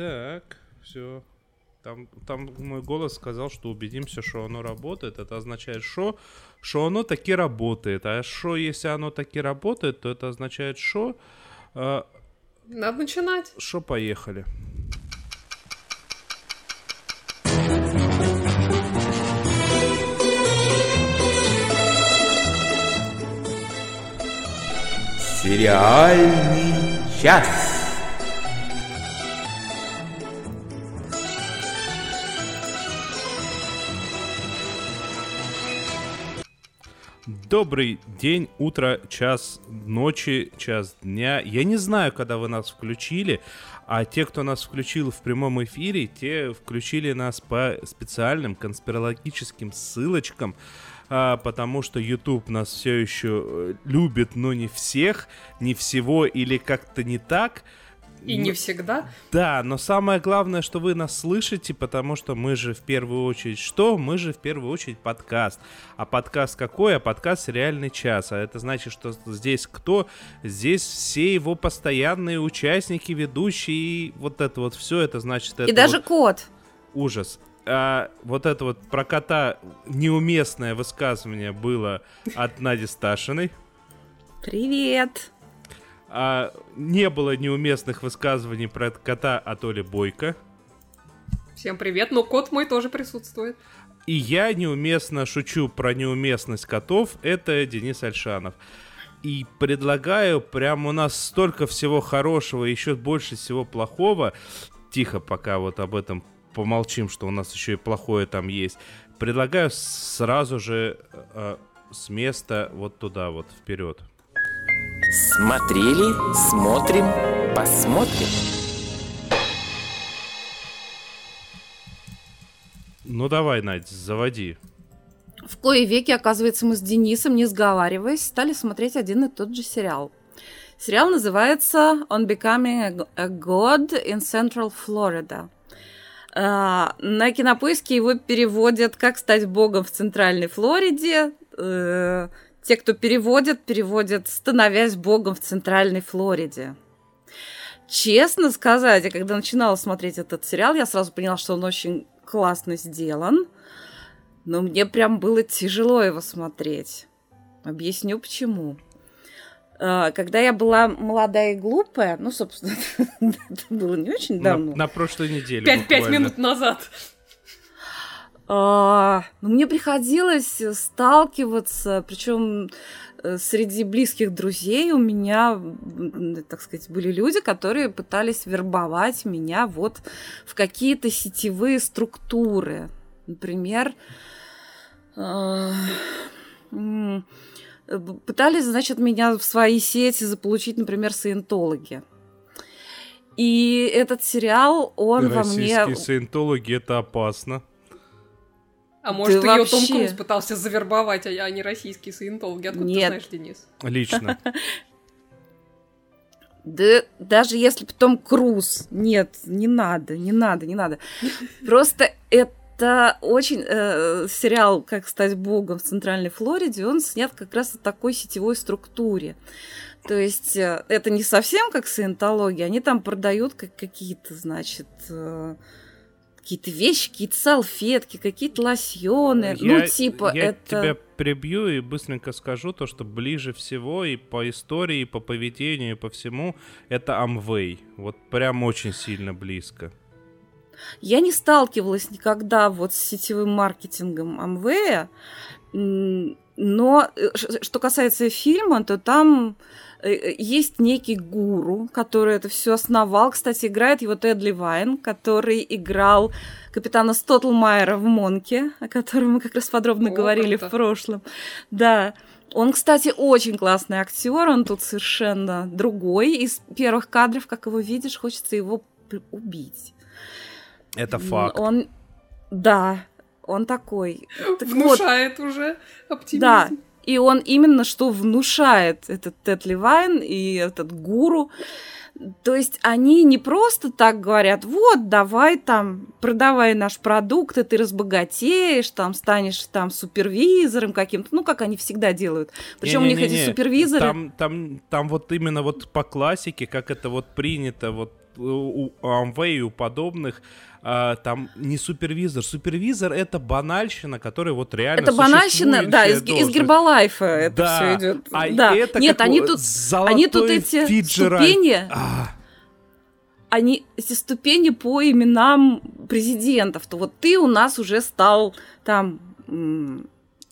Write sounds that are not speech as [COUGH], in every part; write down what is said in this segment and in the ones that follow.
Так, все. Там, там мой голос сказал, что убедимся, что оно работает. Это означает, что, что оно таки работает. А что, если оно таки работает, то это означает, что... Э, Надо начинать. Что, поехали. Сериальный час. Добрый день, утро, час ночи, час дня. Я не знаю, когда вы нас включили, а те, кто нас включил в прямом эфире, те включили нас по специальным конспирологическим ссылочкам, а, потому что YouTube нас все еще э, любит, но не всех, не всего или как-то не так. И не всегда. Да, но самое главное, что вы нас слышите, потому что мы же в первую очередь что? Мы же в первую очередь подкаст. А подкаст какой? А подкаст «Реальный час». А это значит, что здесь кто? Здесь все его постоянные участники, ведущие, и вот это вот все, это значит... И это даже вот кот. ужас. А, вот это вот про кота неуместное высказывание было от Нади Сташиной. Привет. А, не было неуместных высказываний про кота от Оли Бойко. Всем привет, но кот мой тоже присутствует. И я неуместно шучу про неуместность котов. Это Денис Альшанов. И предлагаю, прям у нас столько всего хорошего, еще больше всего плохого. Тихо, пока вот об этом помолчим, что у нас еще и плохое там есть. Предлагаю сразу же э, с места вот туда вот вперед. Смотрели, смотрим, посмотрим. Ну давай, Надь, заводи. В кои веки, оказывается, мы с Денисом, не сговариваясь, стали смотреть один и тот же сериал. Сериал называется On Becoming a God in Central Florida. А, На кинопоиске его переводят «Как стать богом в Центральной Флориде». Те, кто переводят, переводят «Становясь богом в Центральной Флориде». Честно сказать, я когда начинала смотреть этот сериал, я сразу поняла, что он очень классно сделан. Но мне прям было тяжело его смотреть. Объясню почему. А, Когда я была молодая и глупая, ну, собственно, [LAUGHS] это было не очень На, давно. на прошлой неделе. Пять, минут назад. А, ну, мне приходилось сталкиваться, причем среди близких друзей у меня, так сказать, были люди, которые пытались вербовать меня вот в какие-то сетевые структуры. Например, м, б- пытались, значит, меня в свои сети заполучить, например, саентологи. И этот сериал, он во мне... Российские саентологи, это опасно. А может, ее Том вообще. Круз пытался завербовать, а я не российские саентологи. Откуда ты Нет. знаешь, Денис? Лично. [LAUGHS] Да даже если бы Том Круз. Нет, не надо, не надо, не надо. [LAUGHS] Просто это очень э, сериал «Как стать богом в Центральной Флориде», он снят как раз в такой сетевой структуре. То есть э, это не совсем как саентология, они там продают как какие-то, значит, э, какие-то вещи, какие-то салфетки, какие-то лосьоны. ну, Я- типа, я это... тебя прибью и быстренько скажу то, что ближе всего и по истории, и по поведению, и по всему это Амвей. Вот прям очень сильно близко. Я не сталкивалась никогда вот с сетевым маркетингом Amway, м, но э, что касается фильма, то там э, э, есть некий гуру, который это все основал. Кстати, играет его Тед Ливайн, который играл капитана Стотлмайера в Монке, о котором мы как раз подробно О, говорили круто. в прошлом. Да. Он, кстати, очень классный актер, он тут совершенно другой. Из первых кадров, как его видишь, хочется его убить. Это факт. Он, да, он такой. Так вот, Внушает уже оптимизм. да, и он именно что внушает этот Тед Ливайн и этот гуру. То есть они не просто так говорят, вот, давай там, продавай наш продукт, и ты разбогатеешь, там, станешь там супервизором каким-то, ну, как они всегда делают. Причем у них эти Не-не-не-не. супервизоры... Там, там, там вот именно вот по классике, как это вот принято вот у Amway и у подобных а, там не супервизор. Супервизор это банальщина, которая вот реально Это банальщина, да, из, из. Гербалайфа это Да. все идет. А да. это Нет, они тут, они тут эти Фиджеральд. ступени, А, они эти ступени по именам президентов. То вот ты у нас уже стал там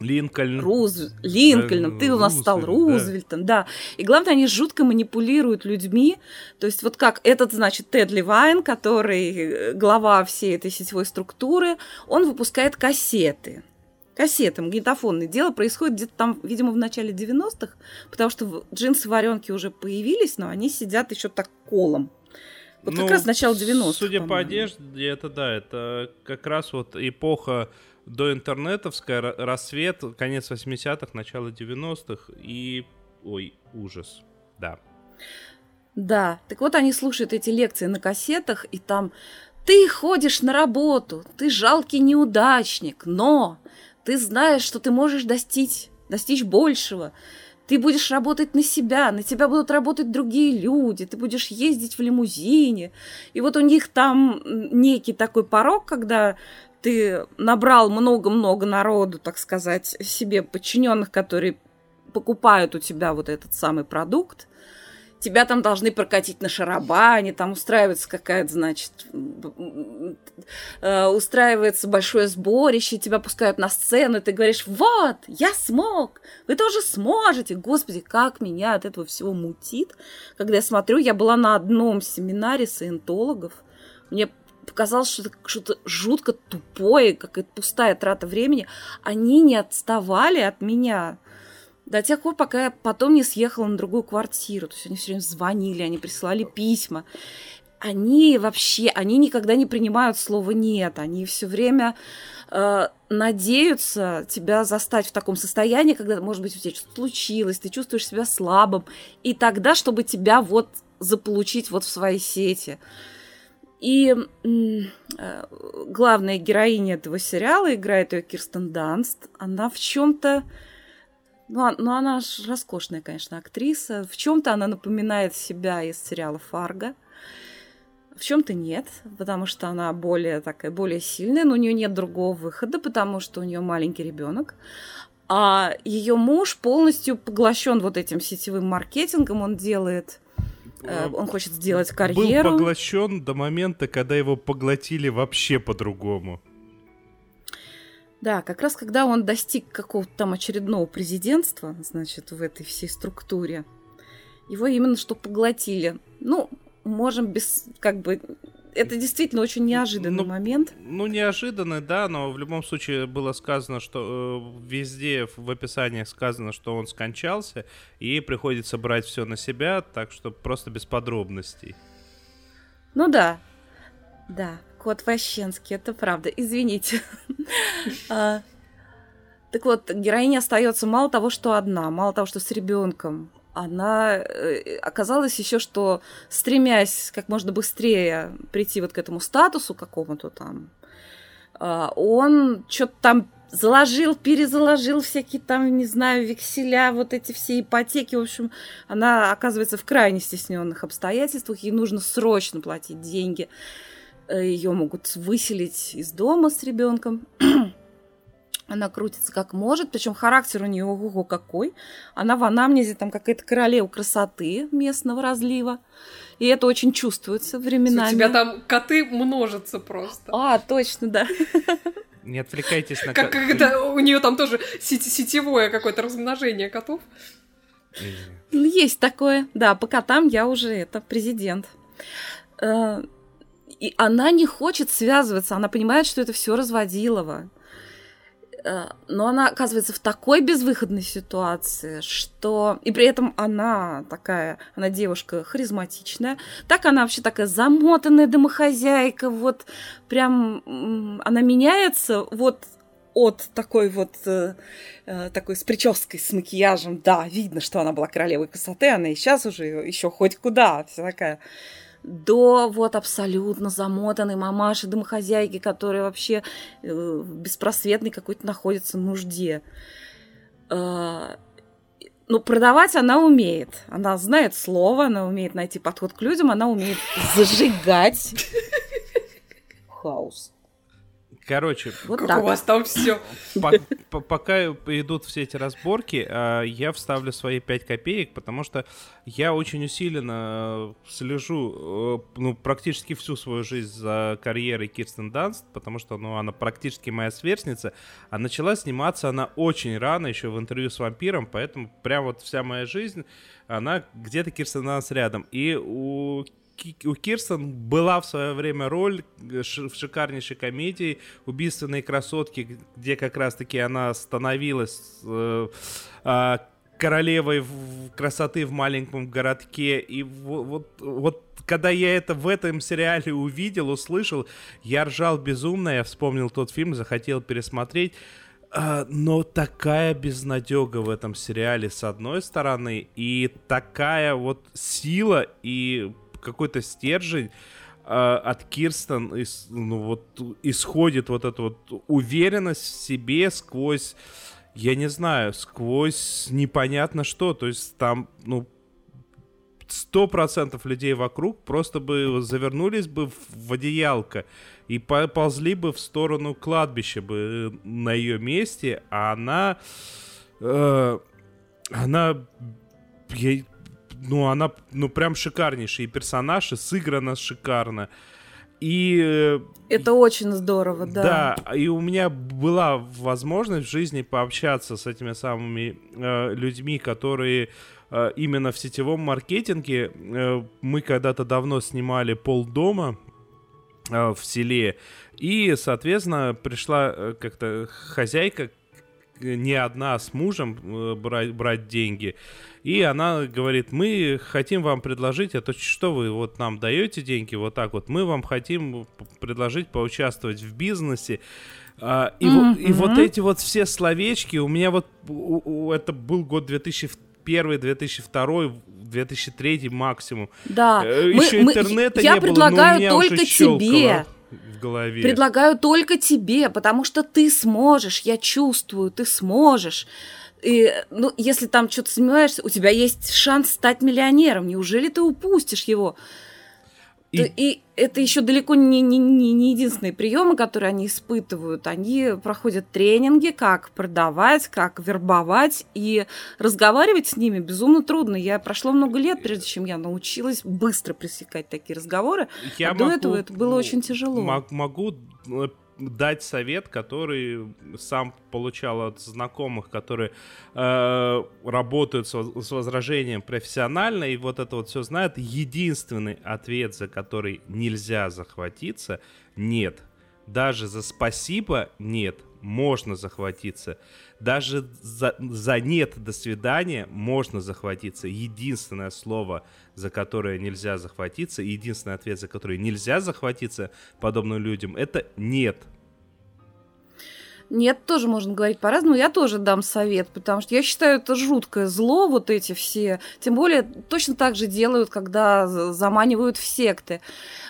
Линкольн. Руз... Линкольном, Да, ты у нас стал Рузвельт, да. Рузвельтом, да. И главное, они жутко манипулируют людьми. То есть вот как этот, значит, Тед Левайн, который э, глава всей этой сетевой структуры, он выпускает кассеты. Кассеты, магнитофонные. Дело происходит где-то там, видимо, в начале 90-х, потому что джинсы-варенки уже появились, но они сидят еще так колом. Вот Ну, как раз начало 90-х. Судя по по-моему. одежде, это да, это как раз вот эпоха до интернетовская, ра- рассвет, конец 80-х, начало 90-х и... Ой, ужас. Да. Да, так вот они слушают эти лекции на кассетах, и там ты ходишь на работу, ты жалкий неудачник, но ты знаешь, что ты можешь достичь, достичь большего. Ты будешь работать на себя, на тебя будут работать другие люди, ты будешь ездить в лимузине. И вот у них там некий такой порог, когда ты набрал много-много народу, так сказать, себе подчиненных, которые покупают у тебя вот этот самый продукт, тебя там должны прокатить на шарабане, там устраивается какая-то, значит, э, устраивается большое сборище, тебя пускают на сцену, и ты говоришь, вот, я смог, вы тоже сможете. Господи, как меня от этого всего мутит. Когда я смотрю, я была на одном семинаре саентологов, мне показалось, что это что-то жутко тупое, какая-то пустая трата времени. Они не отставали от меня. До тех пор, пока я потом не съехала на другую квартиру. То есть они все время звонили, они присылали письма. Они вообще, они никогда не принимают слово «нет». Они все время э, надеются тебя застать в таком состоянии, когда, может быть, у тебя что-то случилось, ты чувствуешь себя слабым, и тогда, чтобы тебя вот заполучить вот в своей сети. И э, главная героиня этого сериала играет ее Кирстен Данст. Она в чем-то ну, а- ну, она ж роскошная, конечно, актриса. В чем-то она напоминает себя из сериала Фарго. В чем-то нет, потому что она более такая, более сильная, но у нее нет другого выхода, потому что у нее маленький ребенок. А ее муж полностью поглощен вот этим сетевым маркетингом. Он делает, он хочет сделать карьеру. Был поглощен до момента, когда его поглотили вообще по-другому. Да, как раз когда он достиг какого-то там очередного президентства, значит, в этой всей структуре, его именно что поглотили. Ну, можем без, как бы, это действительно очень неожиданный Ну, момент. Ну, неожиданно, да, но в любом случае было сказано, что э, везде в описаниях сказано, что он скончался, и приходится брать все на себя, так что просто без подробностей. Ну да, да, кот Ващенский, это правда, извините. [LAUGHS] А, Так вот, героиня остается мало того, что одна, мало того, что с ребенком. Она э, оказалось еще, что стремясь как можно быстрее прийти вот к этому статусу какому-то там, а, он что-то там заложил, перезаложил всякие там, не знаю, векселя, вот эти все ипотеки. В общем, она оказывается в крайне стесненных обстоятельствах. Ей нужно срочно платить деньги. Ее могут выселить из дома с ребенком. [CLEARS THROAT] Она крутится как может, причем характер у нее ого какой. Она в анамнезе там какая-то королева красоты местного разлива. И это очень чувствуется временами. У тебя там коты множатся просто. А, точно, да. Не отвлекайтесь на... Как, ко- как это у нее там тоже сетевое какое-то размножение котов. Ну, Есть такое. Да, по котам я уже это президент. Э, И она не хочет связываться, она понимает, что это все разводилово. Э, Но она оказывается в такой безвыходной ситуации, что... И при этом она такая, она девушка харизматичная. Так она вообще такая замотанная домохозяйка, вот прям она меняется вот от такой вот э, э, такой с прической, с макияжем. Да, видно, что она была королевой красоты, она и сейчас уже еще хоть куда, вся такая до вот абсолютно замотанной мамаши, домохозяйки, которая вообще э, в беспросветной какой-то находится нужде. Э, Ну, продавать она умеет. Она знает слово, она умеет найти подход к людям, она умеет зажигать хаос. Короче, Вот Как так. у вас там все. [LAUGHS] по- по- пока идут все эти разборки, а, я вставлю свои 5 копеек, потому что я очень усиленно э, слежу, э, ну, практически всю свою жизнь за карьерой Кирстен Данст, потому что, ну, она практически моя сверстница, а начала сниматься она очень рано, еще в интервью с вампиром, поэтому прям вот вся моя жизнь, она где-то Кирстен Данст рядом. И у у Кирстен была в свое время роль э, в шикарнейшей комедии «Убийственные красотки», где как раз-таки она становилась э, а, королевой красоты в маленьком городке. И во- вот, вот когда я это в этом сериале увидел, услышал, я ржал безумно, я вспомнил тот фильм, захотел пересмотреть. А, Но такая безнадега в этом сериале с одной стороны, и такая вот сила и какой-то стержень а, от Кирстен ис- ну, вот, исходит вот эта вот уверенность в себе сквозь, я не знаю, сквозь непонятно что. То есть там, ну, сто процентов людей вокруг просто бы завернулись бы в, одеялко и поползли бы в сторону кладбища бы э, на ее месте, а она, э, она, я- ну она, ну прям шикарнейший и персонаж, и сыграна шикарно. И э, Это очень здорово, да. да, и у меня была возможность в жизни пообщаться с этими самыми э, людьми, которые э, именно в сетевом маркетинге. э, мы когда-то давно снимали полдома э, в селе, и, соответственно, пришла э, как-то хозяйка не одна с мужем э, брать, брать деньги. И она говорит, мы хотим вам предложить, а то что вы вот нам даете деньги вот так вот, мы вам хотим предложить поучаствовать в бизнесе. А, и, во- и вот эти вот все словечки, у меня вот, у- у- это был год 2001, 2002, 2003 максимум. Да. Э, Мы- Еще мы- интернета я не было, но у предлагаю меня уже только щелкало тебе. В голове. Предлагаю только тебе, потому что ты сможешь, я чувствую, ты сможешь. И, ну, если там что-то сомневаешься, у тебя есть шанс стать миллионером. Неужели ты упустишь его? И- И, это еще далеко не, не, не, не единственные приемы, которые они испытывают. Они проходят тренинги, как продавать, как вербовать. И разговаривать с ними безумно трудно. Я прошло много лет, прежде чем я научилась быстро пресекать такие разговоры. Я А до могу, этого это было очень тяжело. мог- могу э, дать совет, который сам получал от знакомых, которые э, работают с, с возражением профессионально и вот это вот все знают. Единственный ответ, за который нельзя захватиться, нет. Даже за спасибо нет. Можно захватиться. Даже за, за нет до свидания можно захватиться. Единственное слово, за которое нельзя захватиться, единственный ответ, за который нельзя захватиться подобным людям, это нет. Нет, тоже можно говорить по-разному. Я тоже дам совет, потому что я считаю, это жуткое зло, вот эти все. Тем более, точно так же делают, когда заманивают в секты.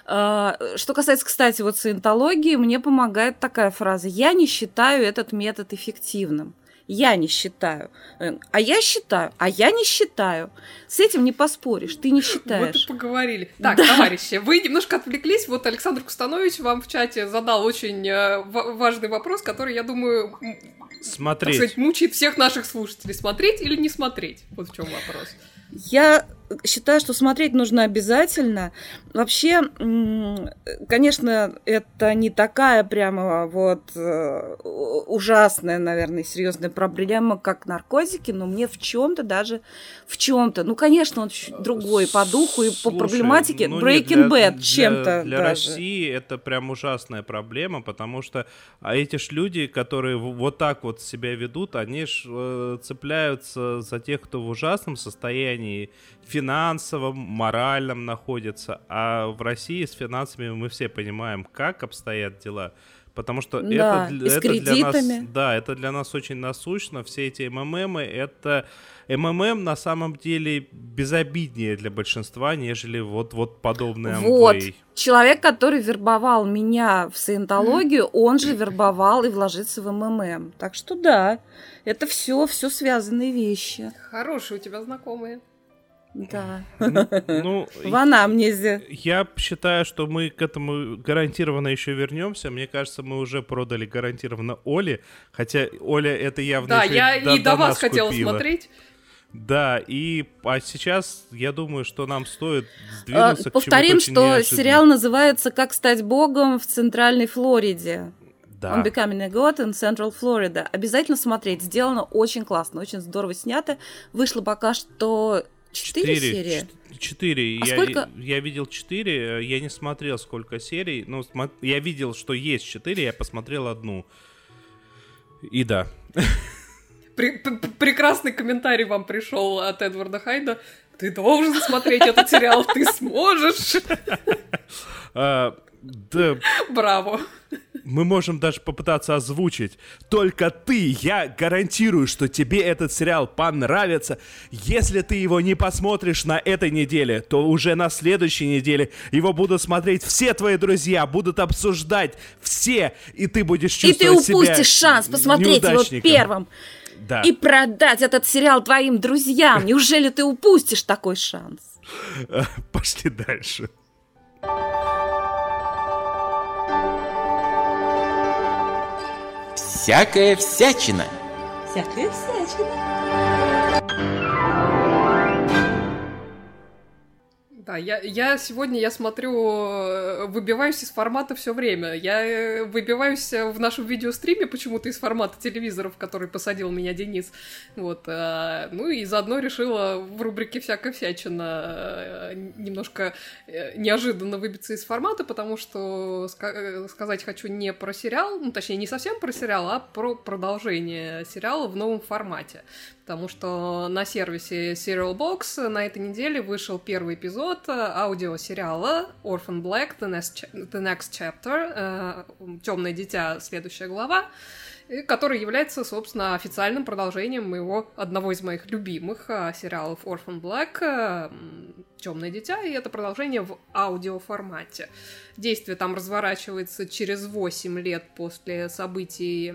А, Что касается, кстати, вот саентологии, мне помогает такая фраза. Я не считаю этот метод эффективным. Я не считаю. Э, А я считаю. А я не считаю. С этим не поспоришь. Ты не Вот и считаешь. поговорили. [LAUGHS] Так, товарищи, вы немножко отвлеклись. Вот Александр Кустанович вам в чате задал очень э, ва- важный вопрос, который, я думаю, Смотреть. сказать, мучает всех наших слушателей. Смотреть или не смотреть? Вот в чем вопрос. Я считаю, что смотреть нужно обязательно. Вообще, конечно, это не такая прямо вот э, ужасная, наверное, серьезная проблема, как наркотики, но мне в чем-то даже в чем-то. Ну, конечно, он другой по духу и по Слушай, проблематике. ну Breaking для- Bad для- чем-то Для даже. России это прям ужасная проблема, потому что а эти ж люди, которые вот так вот себя ведут, они ж э, цепляются за тех, кто в ужасном состоянии финансовом, моральном находится. А в России с финансами мы все понимаем, как обстоят дела. Потому что Да, это, это для нас, кредитами. да, это для нас очень насущно. Все эти МММы, это МММ на самом деле безобиднее для большинства, нежели вот вот подобные Вот. Amway. Человек, который вербовал меня в саентологию, он же вербовал и вложится в МММ. Так что да, это все, все связанные вещи. Хорошие у тебя знакомые. Да. Ну, В анамнезе. Я считаю, что мы к этому гарантированно еще вернемся. Мне кажется, мы уже продали гарантированно Оле, хотя Оля это явно Да, я до- и до вас хотела купила. смотреть. Да, и а сейчас я думаю, что нам стоит А, сдвинуться к Повторим, что неожиданному. сериал называется «Как стать богом в Центральной Флориде». Да. On Becoming a God in Central Florida. Обязательно смотреть. Сделано очень классно, очень здорово снято. Вышло пока что четыре серии. Чет- Четыре. А я, сколько- я видел четыре, э, я не смотрел, сколько серий. Ну, смо- я видел, что есть четыре, я посмотрел одну. И да. Прекрасный комментарий вам пришел от Эдварда Хайда. Ты должен смотреть этот сериал, ты сможешь. [LAUGHS] Да, Браво. мы можем даже попытаться озвучить. Только ты, я гарантирую, что тебе этот сериал понравится. Если ты его не посмотришь на этой неделе, то уже на следующей неделе его будут смотреть все твои друзья, будут обсуждать все, и ты будешь И ты чувствовать себя упустишь шанс посмотреть его первым Да. и продать этот сериал твоим друзьям. Неужели ты упустишь такой шанс? [LAUGHS] Пошли дальше. Всякая всячина. Всякая всячина. Да, я, я сегодня, я смотрю, э, выбиваюсь из формата все время. Я э, выбиваюсь э, в нашем видеостриме почему-то из формата телевизора, в который посадил меня Денис. Вот. Ну и заодно решила в рубрике «Всякая всячина» немножко неожиданно выбиться из формата, потому что ска- сказать хочу не про сериал, ну точнее не совсем про сериал, а про продолжение сериала в новом формате. Потому что на сервисе Serial Box на этой неделе вышел первый эпизод э, аудиосериала Orphan Black. The Next, The Next Chapter, Темное дитя, следующая глава, который является, собственно, официальным продолжением моего одного из моих любимых э, сериалов Orphan Black Темное дитя, и это продолжение в аудиоформате. Действие там разворачивается через 8 лет после событий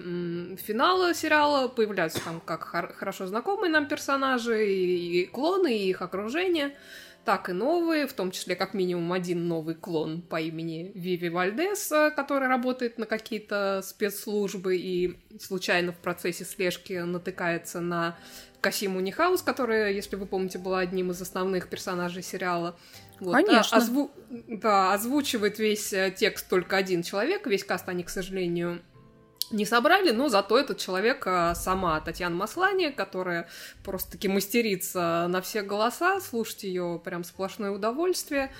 финала сериала. Появляются там как хор- хорошо знакомые нам персонажи, и клоны, и их окружение, так и новые, в том числе как минимум один новый клон по имени Виви Вальдес, который работает на какие-то спецслужбы и случайно в процессе слежки натыкается на Касиму Нихаус, которая, если вы помните, была одним из основных персонажей сериала. Вот. Конечно. А, озву- Да, озвучивает весь э, текст только один человек, весь каст они, к сожалению, не собрали, но зато этот человек а, сама Татьяна Маслани, которая просто-таки мастерица на все голоса, слушать ее прям сплошное удовольствие.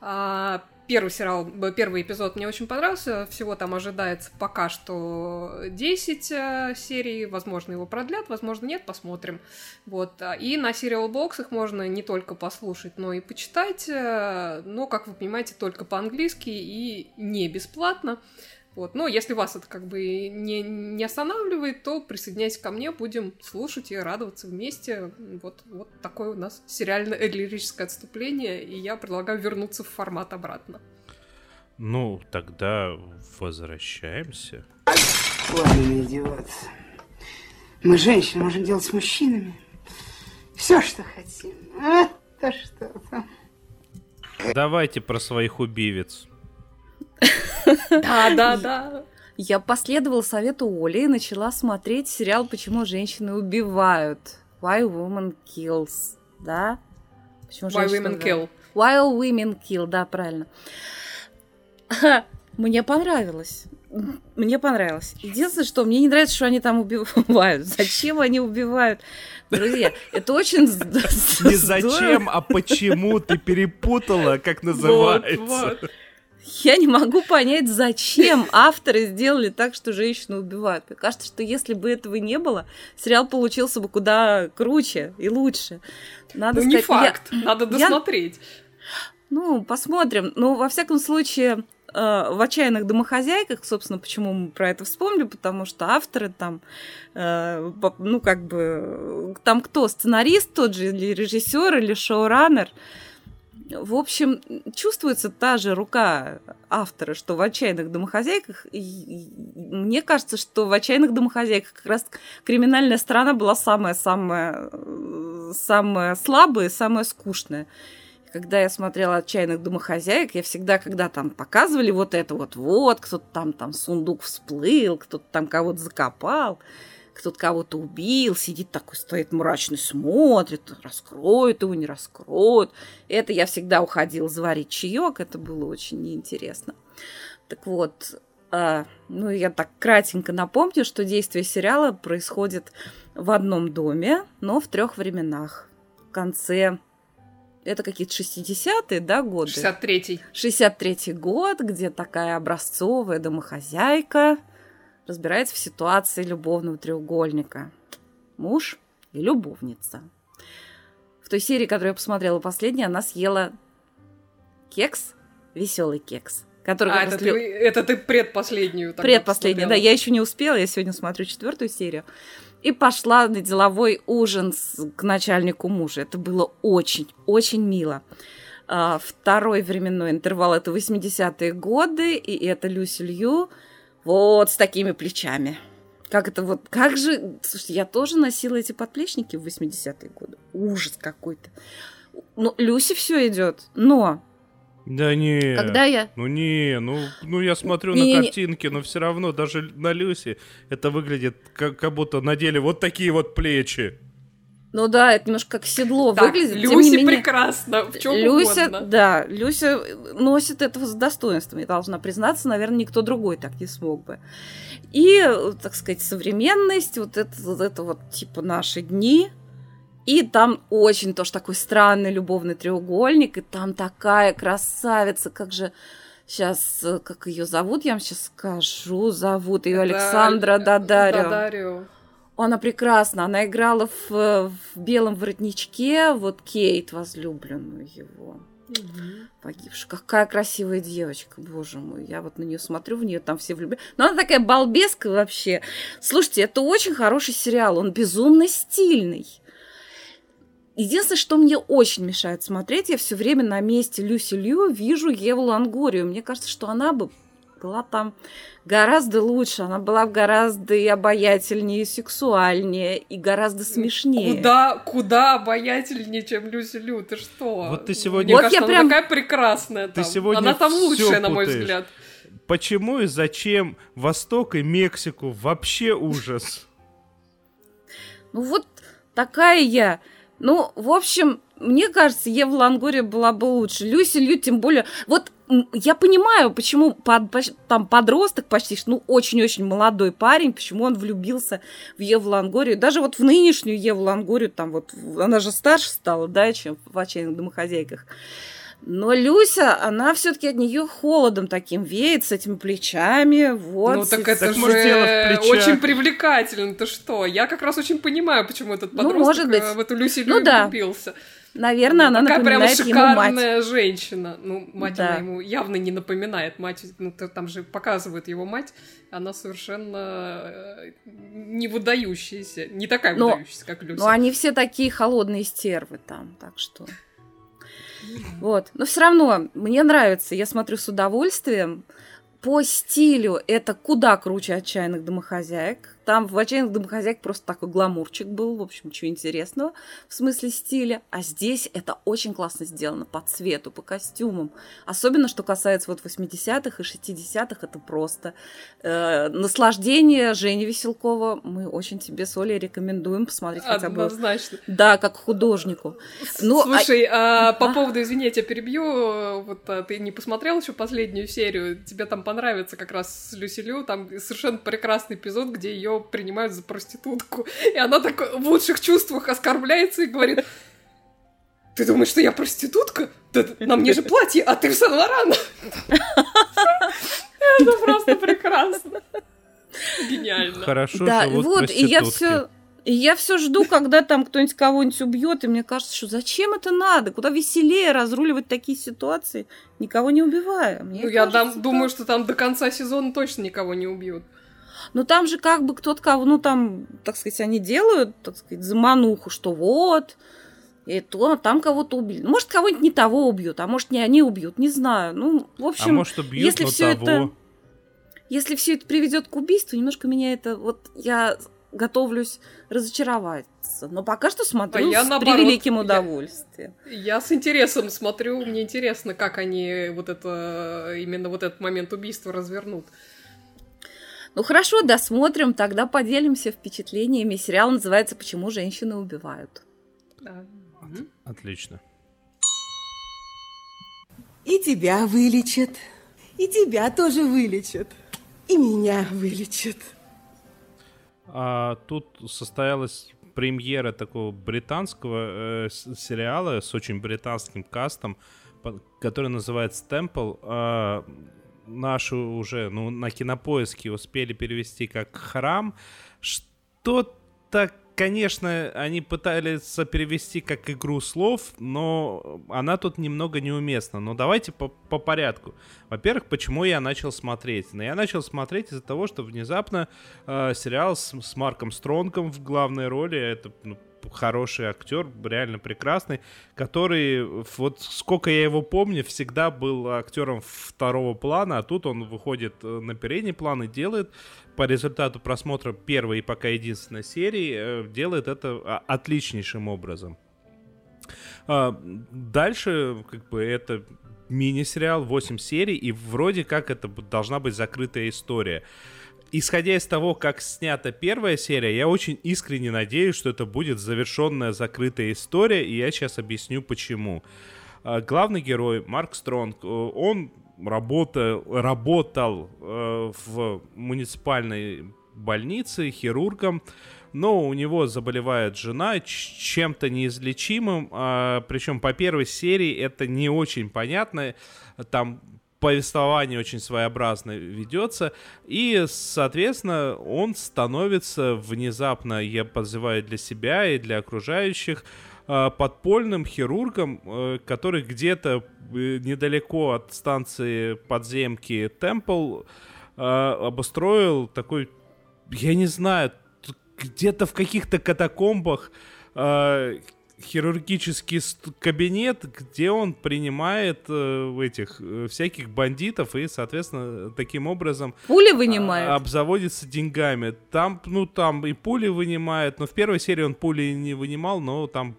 А, Первый сериал, первый эпизод мне очень понравился. Всего там ожидается пока что 10 э, серий. Возможно, его продлят, возможно, нет, посмотрим. Вот. а, И на Serial Box их можно не только послушать, но и почитать. Но, как вы понимаете, только по-английски и не бесплатно. Вот. Но если вас это как бы не, не останавливает, то присоединяйтесь ко мне, будем слушать и радоваться вместе. Вот, вот такое у нас сериальное лирическое отступление, и я предлагаю вернуться в формат обратно. Ну, тогда возвращаемся. Ладно, идиот. Мы, женщины, можем делать с мужчинами все, что хотим. А, то что-то. Давайте про своих убивец. [LAUGHS] Да, да, да. Я последовала совету Оли и начала смотреть сериал «Почему женщины убивают». Why Women Kills, да? Почему Why женщины Women убивают? Kill. While Women Kill, да, правильно. [LAUGHS] Мне понравилось. Мне понравилось. Единственное, что мне не нравится, что они там убивают. [LAUGHS] Зачем они убивают? Друзья, это очень Не зачем, а почему ты перепутала, как называется. Я не могу понять, зачем авторы сделали так, что женщину убивают. Мне кажется, что если бы этого не было, сериал получился бы куда круче и лучше. Надо Ну, не сказать, я- факт, надо я- досмотреть. Ну, посмотрим. Ну, во всяком случае, э, в «Отчаянных домохозяйках», собственно, почему мы про это вспомнили, потому что авторы там, э, ну, как бы, там кто, сценарист тот же, или режиссер, или шоураннер. В общем, чувствуется та же рука автора, что в «Отчаянных домохозяйках». И- мне кажется, что в «Отчаянных домохозяйках» как раз криминальная сторона была самая-самая самая слабая самая скучная. Когда я смотрела «Отчаянных домохозяек», я всегда, когда там показывали вот это вот, вот, кто-то там, там сундук всплыл, кто-то там кого-то закопал, кто-то кого-то убил, сидит такой, стоит мрачный, смотрит, раскроет его, не раскроет. Это я всегда уходила заварить чаек, это было очень неинтересно. Так вот, а, ну, я так кратенько напомню, что действие сериала происходит в одном доме, но в трех временах. В конце... Это какие-то 60-е, да, годы? 63-й. 63 год, где такая образцовая домохозяйка разбирается в ситуации любовного треугольника. Муж и любовница. В той серии, которую я посмотрела последней, она съела кекс, веселый кекс, который А, это раз ты, это ты предпоследнюю. тогда Предпоследняя, да, я еще не успела, я сегодня смотрю четвертую серию. И пошла на деловой ужин с- к начальнику мужа. Это было очень, очень мило. А, Второй временной интервал это 80-е годы, и это Люси Лью вот с такими плечами. Как это вот, как же... Слушайте, я тоже носила эти подплечники в 80-е годы. Ужас какой-то. Ну, Люси все идет, но Да не. когда я... Ну не, ну, ну я смотрю Не-не-не. на картинки, но все равно даже на Люси это выглядит как, как будто надели вот такие вот плечи. Ну да, это немножко как седло Так, выглядит. Люси не менее- прекрасно, в чем Люся, угодно. да, Люся носит этого с достоинством, я должна признаться, наверное, никто другой так не смог бы. И, так сказать, современность, вот это вот, это вот типа наши дни, и там очень тоже такой странный любовный треугольник, и там такая красавица, как же сейчас, как ее зовут, я вам сейчас скажу, зовут ее Это Александра Дадарио. Дадарио. Она прекрасна. Она играла в, э, в белом воротничке, вот Кейт, возлюбленную его, погибшую. Какая красивая девочка, боже мой. Я вот на нее смотрю, в нее там все влюблены. Но она такая балбеска вообще. Слушайте, это очень хороший сериал. Он безумно стильный. Единственное, что мне очень мешает смотреть, я все время на месте Люси Лью вижу Еву Лангорию. Мне кажется, что она бы была там гораздо лучше, она была гораздо и обаятельнее, и сексуальнее, и гораздо смешнее. Куда, куда обаятельнее, чем Люси Лю, ты что? Вот ты сегодня- Мне Вот кажется, я она прям- такая прекрасная Ты там. сегодня Она там лучшая, на мой путаешь. взгляд. Почему и зачем Восток и Мексику? Вообще ужас. Ну вот такая я. Ну, в общем, мне кажется, Ева Лангория была бы лучше. Люси Лью, тем более... Вот я понимаю, почему под- там подросток почти, ну, очень-очень молодой парень, почему он влюбился в Еву Лангорию. Даже вот в нынешнюю Еву Лангорию, там вот, она же старше стала, да, чем в «Отчаянных домохозяйках». Но Люся, она все-таки от нее холодом таким веет, с этими плечами, вот. ну так это Так, же очень привлекательно, ты что? Я как раз очень понимаю, почему этот Ну, подросток может быть. э, в эту Люси Ну да. влюбился. Наверное, она такая прям напоминает ему мать. шикарная женщина. Ну, мать Да. она ему явно не напоминает. Мать, ну, там же показывают его мать, она совершенно э, не выдающаяся. Не такая Но- выдающаяся, как Люся. Ну, они все такие холодные стервы там, так что... Вот. Но все равно мне нравится, я смотрю с удовольствием. По стилю это куда круче отчаянных домохозяек. Там в отчаянных домохозяек просто такой гламурчик был, в общем, ничего интересного в смысле стиля. А здесь это очень классно сделано по цвету, по костюмам. Особенно, что касается вот 80-х и 60-х, это просто э, наслаждение Жени Веселкова. Мы очень тебе с Олей рекомендуем посмотреть хотя бы. Да, как художнику. Ну, а- Слушай, а, по Да. поводу, извини, я тебя перебью, вот а, ты не посмотрел еще последнюю серию, тебе там понравится как раз с Люси Лю, там совершенно прекрасный эпизод, где ее принимают за проститутку, и она так в лучших чувствах оскорбляется и говорит, ты думаешь, что я проститутка? Да, на мне же платье, а ты в Сан-Лоран. [LAUGHS] Это просто прекрасно. Гениально. Хорошо да, живут вот, и я все И я все жду, когда там кто-нибудь кого-нибудь убьет, и мне кажется, что зачем это надо? Куда веселее разруливать такие ситуации, никого не убивая. Мне ну, я кажется, дам, думаю, что там до конца сезона точно никого не убьют. Но там же как бы кто-то кого, ну там, так сказать, они делают, так сказать, замануху, что вот, и то там кого-то убили. Может, кого-нибудь не того убьют, а может, не они убьют, не знаю. Ну, в общем, а может, убьют, если все того. это, если все это приведет к убийству, немножко меня это, вот я готовлюсь разочароваться. Но пока что смотрю А я с наоборот, превеликим я- удовольствием. Я с интересом смотрю, мне интересно, как они вот это, именно вот этот момент убийства развернут. Ну хорошо, досмотрим, тогда поделимся впечатлениями. Сериал называется «Почему женщины убивают». Да. Отлично. И тебя вылечат. И тебя тоже вылечат. И меня вылечат. А, тут состоялась премьера такого британского э, сериала с очень британским кастом, который называется Темпл. А, наши уже ну, на кинопоиске успели перевести как храм. Что-то, конечно, они пытались перевести как игру слов, но она тут немного неуместна. Но давайте по, по порядку. Во-первых, почему я начал смотреть? Ну, я начал смотреть из-за того, что внезапно э, сериал с, с Марком Стронгом в главной роли, это ну, хороший актер, реально прекрасный, который, вот сколько я его помню, всегда был актером второго плана, а тут он выходит э, на передний план и делает по результату просмотра первой и пока единственной серии, э, делает это а, отличнейшим образом. А, Дальше, как бы, это мини-сериал, 8 серий, и вроде как это должна быть закрытая история. Исходя из того, как снята первая серия, я очень искренне надеюсь, что это будет завершенная закрытая история, и я сейчас объясню почему. А, Главный герой Марк Стронг, э, он работа, работал э, в муниципальной больнице хирургом, но у него заболевает жена чем-то неизлечимым, а, причем по первой серии это не очень понятно, там повествование очень своеобразно ведется, и, соответственно, он становится внезапно, я подзываю для себя и для окружающих, а, подпольным хирургом, э, который где-то э, недалеко от станции подземки Темпл обустроил такой, я не знаю, где-то в каких-то катакомбах хирургический кабинет, где он принимает э, этих э, всяких бандитов и, соответственно, таким образом Пули а, вынимают. обзаводится деньгами. Там, ну, там и пули вынимает, но в первой серии он пули не вынимал, но там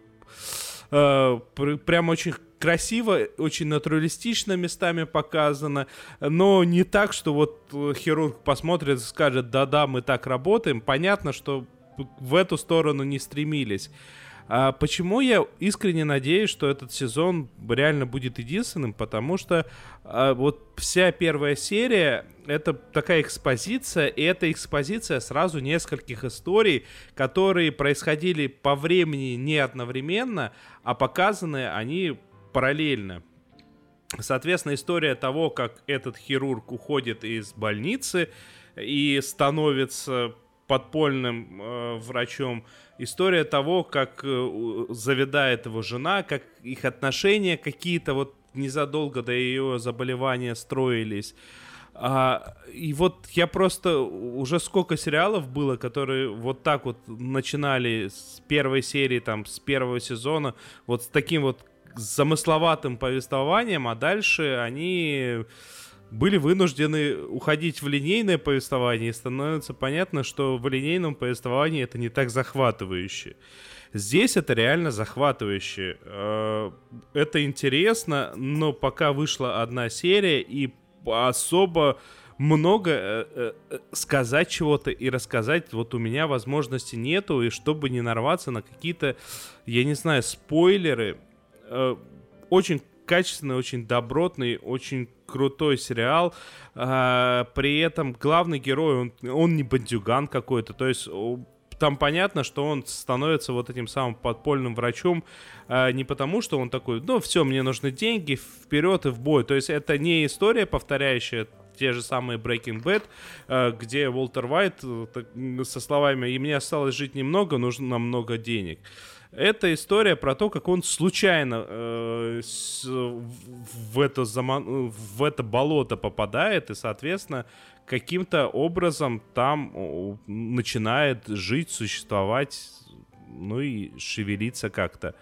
э, пр- прям очень красиво, очень натуралистично местами показано, но не так, что вот э, хирург посмотрит и скажет, да-да, мы так работаем. Понятно, что в эту сторону не стремились. А почему я искренне надеюсь, что этот сезон реально будет единственным? Потому что а, вот вся первая серия это такая экспозиция, и эта экспозиция сразу нескольких историй, которые происходили по времени не одновременно, а показаны они параллельно. Соответственно, история того, как этот хирург уходит из больницы и становится подпольным э, врачом. История того, как э, завидает его жена, как их отношения какие-то вот незадолго до ее заболевания строились. А, и вот я просто уже сколько сериалов было, которые вот так вот начинали с первой серии, там, с первого сезона, вот с таким вот замысловатым повествованием, а дальше они были вынуждены уходить в линейное повествование, и становится понятно, что в линейном повествовании это не так захватывающе. Здесь это реально захватывающе. Э, Это интересно, но пока вышла одна серия, и особо много э, э, сказать чего-то и рассказать вот у меня возможности нету, и чтобы не нарваться на какие-то, я не знаю, спойлеры, очень качественный, очень добротный, очень крутой сериал. А, при этом главный герой, он, он не бандюган какой-то, то есть там понятно, что он становится вот этим самым подпольным врачом а, не потому, что он такой, ну все, мне нужны деньги, вперед и в бой. То есть это не история, повторяющая те же самые Breaking Bad, э, где Уолтер Уайт э, со словами «И мне осталось жить немного, нужно много денег». Это история про то, как он случайно э, с, в, это заман, в это болото попадает и, соответственно, каким-то образом там начинает жить, существовать, ну и шевелиться как-то.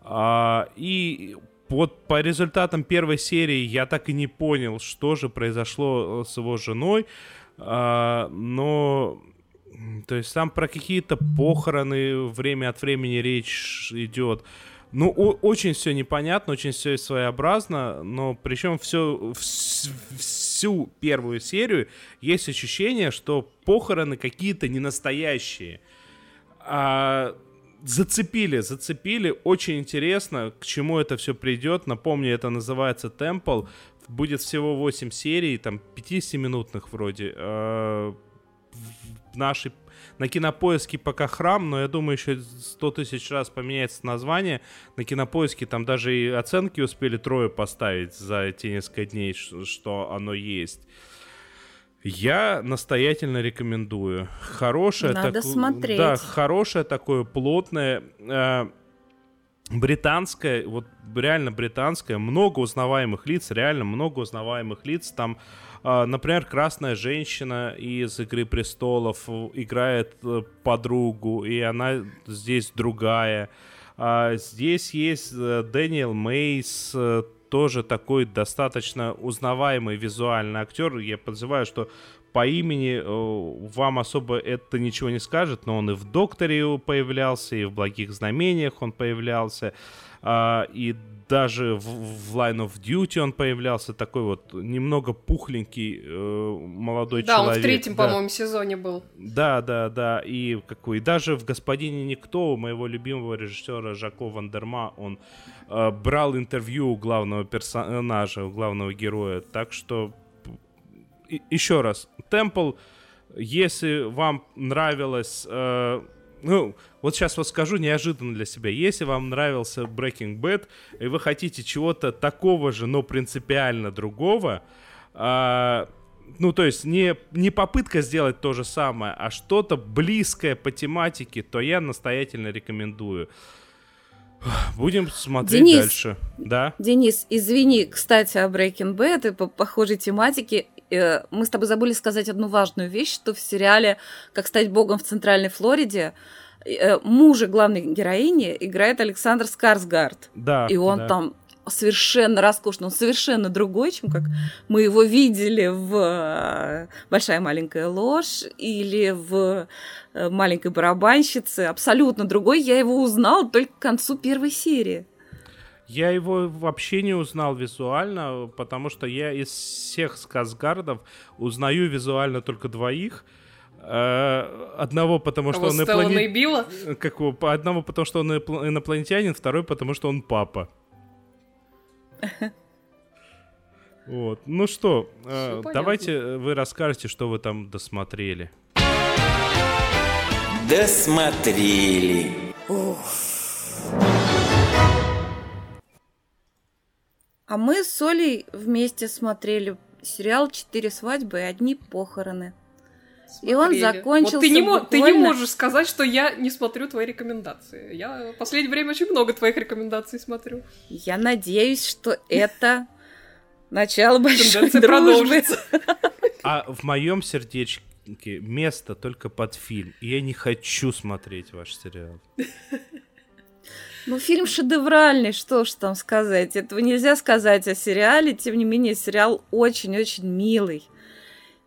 А, и вот по результатам первой серии я так и не понял, что же произошло э, с его женой, а, но то есть там про какие-то похороны время от времени речь идет. Ну, о- очень все непонятно, очень все своеобразно, но причем все, вс- всю первую серию есть ощущение, что похороны какие-то не настоящие. А, зацепили, зацепили. Очень интересно, к чему это все придет. Напомню, это называется Temple. Будет всего 8 серий, там 50-минутных вроде. А, нашей на кинопоиске пока храм, но я думаю, еще 100 тысяч раз поменяется название. На кинопоиске там даже и оценки успели трое поставить за те несколько дней, что оно есть. Я настоятельно рекомендую. Хорошее Надо таку- смотреть. Да, хорошее такое плотное. э, британское, вот реально британское, много узнаваемых лиц, реально много узнаваемых лиц. Там, э, например, красная женщина из Игры престолов играет э, подругу, и она здесь другая. А здесь есть э, Дэниел Мейс, э, тоже такой достаточно узнаваемый визуальный актер. Я подозреваю, что по имени вам особо это ничего не скажет, но он и в «Докторе» появлялся, и в «Благих знамениях» он появлялся, а, и даже в, в Line of Duty он появлялся, такой вот немного пухленький э, молодой Да, человек. он в третьем, Да. по-моему, сезоне был. Да, да, да. И какой даже в «Господине Никто» у моего любимого режиссера Жако Вандерма он э, брал интервью у главного персонажа, у главного героя. Так что и- еще раз, Темпл, если вам нравилось, э, ну, вот сейчас вот скажу неожиданно для себя, если вам нравился Breaking Bad, и вы хотите чего-то такого же, но принципиально другого, а, ну, то есть не, не попытка сделать то же самое, а что-то близкое по тематике, то я настоятельно рекомендую. Будем смотреть Денис. дальше. Да? Денис, извини, кстати, о Breaking Bad и по похожей тематике. Э, Мы с тобой забыли сказать одну важную вещь, что в сериале «Как стать богом в Центральной Флориде» э, мужа главной героини играет Александр Скарсгард. Да. И он да. там совершенно роскошный, он совершенно другой, чем как мы его видели в э, «Большая маленькая ложь» или в «Маленькой барабанщице». Абсолютно другой. Я его узнал только к концу первой серии. Я его вообще не узнал визуально, потому что я из всех сказгардов узнаю визуально только двоих. Э, Одного, потому что Кого, он инопланетянин. Какого? По- Одного, потому что он инопл- инопланетянин, второй, потому что он папа. [LAUGHS] Вот. Ну что, э, давайте вы расскажете, что вы там досмотрели. Досмотрели. А мы с Олей вместе смотрели сериал «Четыре свадьбы и одни похороны». И он Смотрели. закончился Вот ты, не мо- ты не буквально- можешь сказать, что я не смотрю твои рекомендации. Я в последнее время очень много твоих рекомендаций смотрю. Я надеюсь, что это начало большой дружбы. А в моем сердечке место только под фильм. И я не хочу смотреть ваш сериал. Ну, фильм шедевральный, что ж там сказать. Этого нельзя сказать о сериале. Тем не менее, сериал очень-очень милый.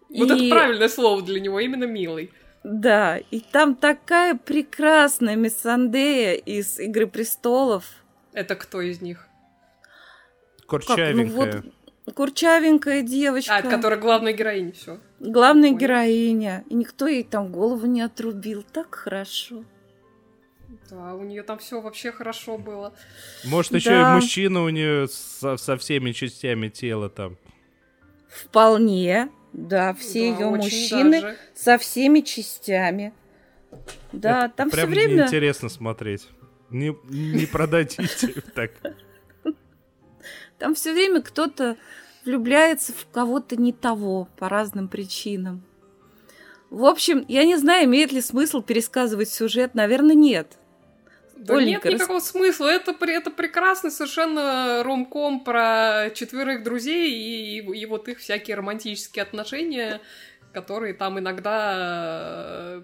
Вот И- это правильное слово для него, именно милый. Да, и там такая прекрасная Миссандея из «Игры престолов». Это кто из них? Как, ну Курчавенькая. вот курчавенькая девочка. А, которая главная героиня, все. Главная Ой. героиня. И никто ей там голову не отрубил. Так хорошо. Да, у нее там все вообще хорошо было. Может, еще Да. и мужчина у нее со, со всеми частями тела там. Вполне. Да, все Да, ее мужчины даже. со всеми частями. Да, Это там все прям время... интересно смотреть. Не, не продадите так. Там все время кто-то влюбляется в кого-то не того по разным причинам. В общем, я не знаю, имеет ли смысл пересказывать сюжет. Наверное, нет. Да Оленька, нет никакого рас... смысла. Это, это прекрасный совершенно ромком про четверых друзей и, и, и вот их всякие романтические отношения, которые там иногда,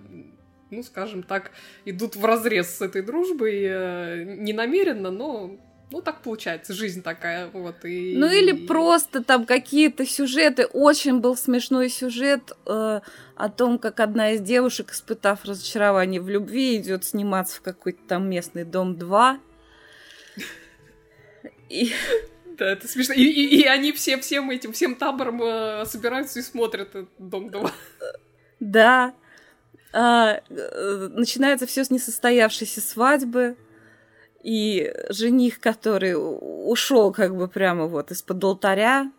ну, скажем так, идут в разрез с этой дружбой э, не намеренно, но ну, так получается, жизнь такая, вот. И... Ну, или просто там какие-то сюжеты. Очень был смешной сюжет э, о том, как одна из девушек, испытав разочарование в любви, идет сниматься в какой-то там местный дом 2. И... Да, это смешно. И, и, и они все всем этим, всем табором э, собираются и смотрят дом 2. Да. А, э, начинается все с несостоявшейся свадьбы и жених, который ушел как бы прямо вот из-под алтаря,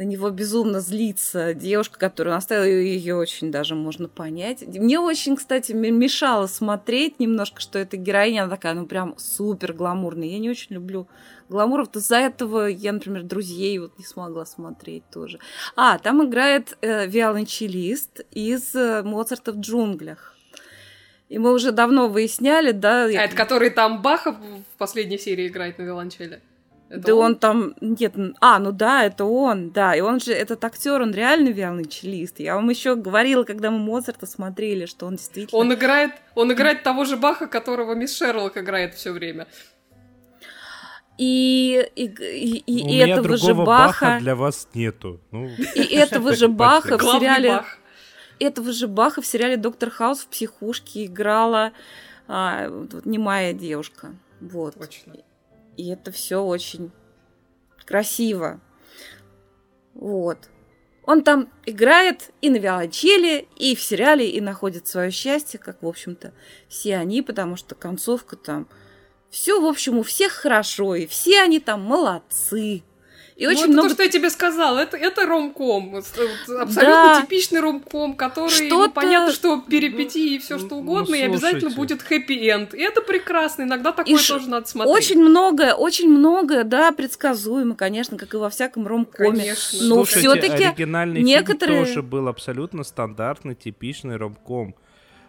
на него безумно злится девушка, которую оставила, ее очень даже можно понять. Мне очень, кстати, мешало смотреть немножко, что эта героиня, она такая, ну, прям супер гламурная. Я не очень люблю гламуров. Из-за этого я, например, друзей вот не смогла смотреть тоже. А, там играет э, виолончелист из э, Моцарта в джунглях. И мы уже давно выясняли, да... А это который там Баха в последней серии играет на виолончели? Это да он? он там... Нет, а, ну да, это он, да. И он же, этот актер, он реально виолончелист. Я вам еще говорила, когда мы Моцарта смотрели, что он действительно... Он играет, он играет того же Баха, которого мисс Шерлок играет все время. И, и, и, и У этого меня же Баха... Баха для вас нету. Ну, и этого же Баха в сериале... Бах этого же Баха в сериале «Доктор Хаус» в психушке играла а, вот, немая девушка. Вот. Точно. И это все очень красиво. Вот. Он там играет и на виолончели, и в сериале, и находит свое счастье, как, в общем-то, все они, потому что концовка там... Все, в общем, у всех хорошо, и все они там молодцы. И очень ну, много... то, что я тебе сказала, это, это ромком. Абсолютно да. типичный ромком, который ну, понятно, что перипетии и все что ну, угодно, ну, и обязательно будет хэппи-энд. И это прекрасно, иногда такое и тоже надо смотреть. Очень многое, очень многое, да, предсказуемо, конечно, как и во всяком ромкоме. Конечно. Но все-таки оригинальный некоторые... фильм тоже был абсолютно стандартный, типичный ромком.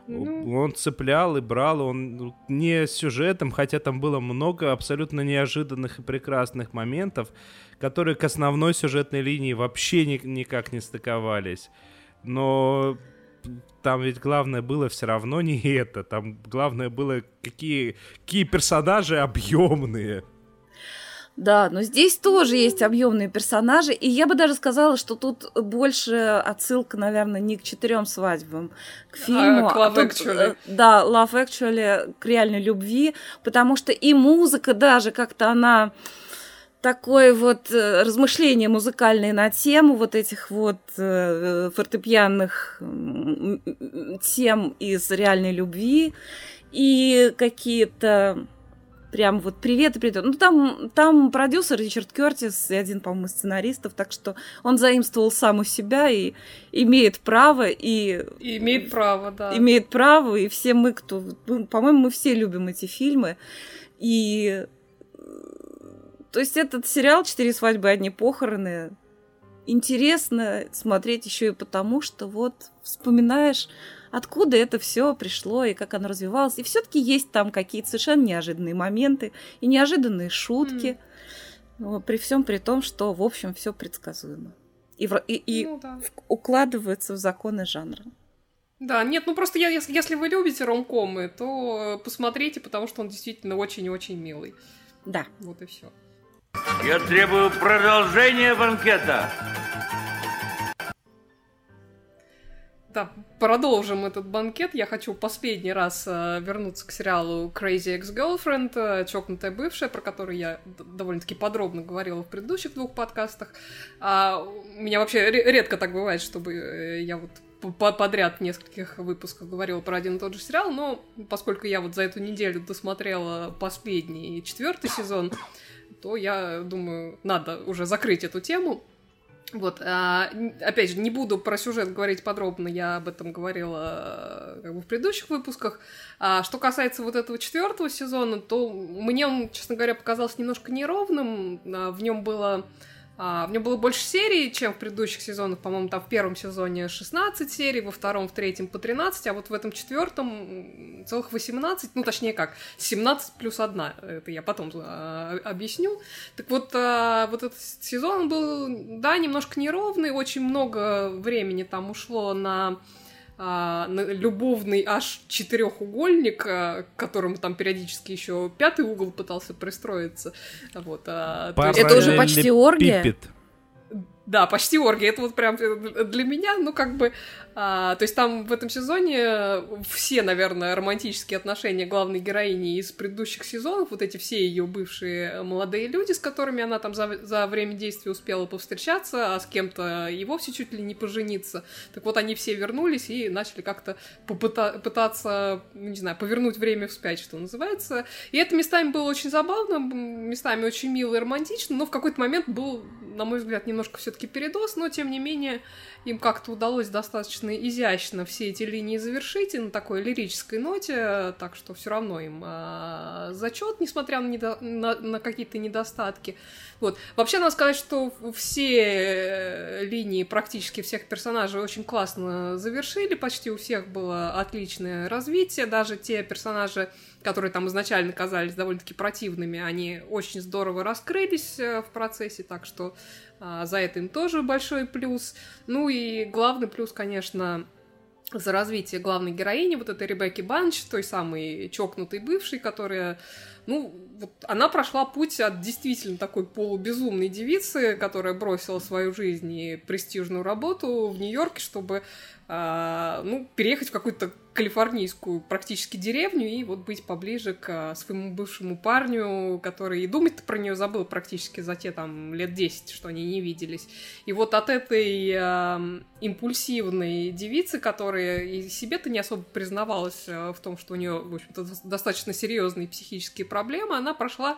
Ну... Он цеплял и брал, он не сюжетом, хотя там было много абсолютно неожиданных и прекрасных моментов, которые к основной сюжетной линии вообще ни, никак не стыковались. Но там ведь главное было все равно не это. Там главное было, какие, какие персонажи объемные. Да, но здесь тоже есть объемные персонажи, и я бы даже сказала, что тут больше отсылка, наверное, не к четырем свадьбам, к а, фильму, а, к Love а тут, Actually. Э, да, Love Actually к реальной любви, потому что и музыка даже как-то она такое вот э, размышление музыкальное на тему вот этих вот э, фортепианных тем из реальной любви и какие-то прям вот привет и привет. Ну, там, там продюсер Ричард Кертис и один, по-моему, сценаристов, так что он заимствовал сам у себя и имеет право, и... и имеет право, да. Имеет право, и все мы, кто... По-моему, мы все любим эти фильмы, и то есть этот сериал «Четыре свадьбы, одни похороны» интересно смотреть еще и потому, что вот вспоминаешь, откуда это все пришло и как оно развивалось. И все-таки есть там какие-то совершенно неожиданные моменты и неожиданные шутки. Mm. при всем при том, что, в общем, все предсказуемо. И, и, и ну, да. укладывается в законы жанра. Да, нет, ну просто я, если, если вы любите ромкомы, то посмотрите, потому что он действительно очень и очень милый. Да. Вот и все. Я требую продолжения банкета. Да, продолжим этот банкет. Я хочу последний раз э, вернуться к сериалу Crazy Ex-Girlfriend, э, чокнутая бывшая, про который я довольно-таки подробно говорила в предыдущих двух подкастах. А, у меня вообще редко так бывает, чтобы э, я вот подряд в нескольких выпусках говорила про один и тот же сериал, но поскольку я вот за эту неделю досмотрела последний четвертый сезон, то я думаю, надо уже закрыть эту тему. Вот, а, опять же, не буду про сюжет говорить подробно, я об этом говорила как бы в предыдущих выпусках. А что касается вот этого четвертого сезона, то мне он, честно говоря, показался немножко неровным. А, в нем было А, в нем было больше серий, чем в предыдущих сезонах. По-моему, там в первом сезоне 16 серий, во втором, в третьем по 13, а вот в этом четвертом целых 18, ну, точнее как, 17 плюс 1. Это я потом а, объясню. Так вот, а, вот этот сезон был, да, немножко неровный, очень много времени там ушло на а, любовный аж четырехугольник, а, к которому там периодически еще пятый угол пытался пристроиться. Вот, а, есть... Это уже почти оргия? Да, почти оргия. Это вот прям для меня, ну, как бы... А, то есть там в этом сезоне все, наверное, романтические отношения главной героини из предыдущих сезонов, вот эти все ее бывшие молодые люди, с которыми она там за, за время действия успела повстречаться, а с кем-то и вовсе чуть ли не пожениться. Так вот, они все вернулись и начали как-то попыта- пытаться, ну, не знаю, повернуть время вспять, что называется. И это местами было очень забавно, местами очень мило и романтично, но в какой-то момент был, на мой взгляд, немножко все-таки передоз, но тем не менее им как-то удалось достаточно изящно все эти линии завершить и на такой лирической ноте, так что все равно им а, зачет, несмотря на, недо... на, на какие-то недостатки. Вот. Вообще, надо сказать, что все э, линии практически всех персонажей очень классно завершили, почти у всех было отличное развитие, даже те персонажи, которые там изначально казались довольно-таки противными, они очень здорово раскрылись э, в процессе, так что за это им тоже большой плюс. Ну и главный плюс, конечно, за развитие главной героини, вот этой Ребекки Банч, той самой чокнутой бывшей, которая, ну, вот она прошла путь от действительно такой полубезумной девицы, которая бросила свою жизнь и престижную работу в Нью-Йорке, чтобы а, ну, переехать в какую-то калифорнийскую практически деревню и вот быть поближе к а, своему бывшему парню, который и думать про нее забыл практически за те там лет 10, что они не виделись. И вот от этой э, импульсивной девицы, которая и себе-то не особо признавалась в том, что у нее, в общем-то, достаточно серьезные психические проблемы, она прошла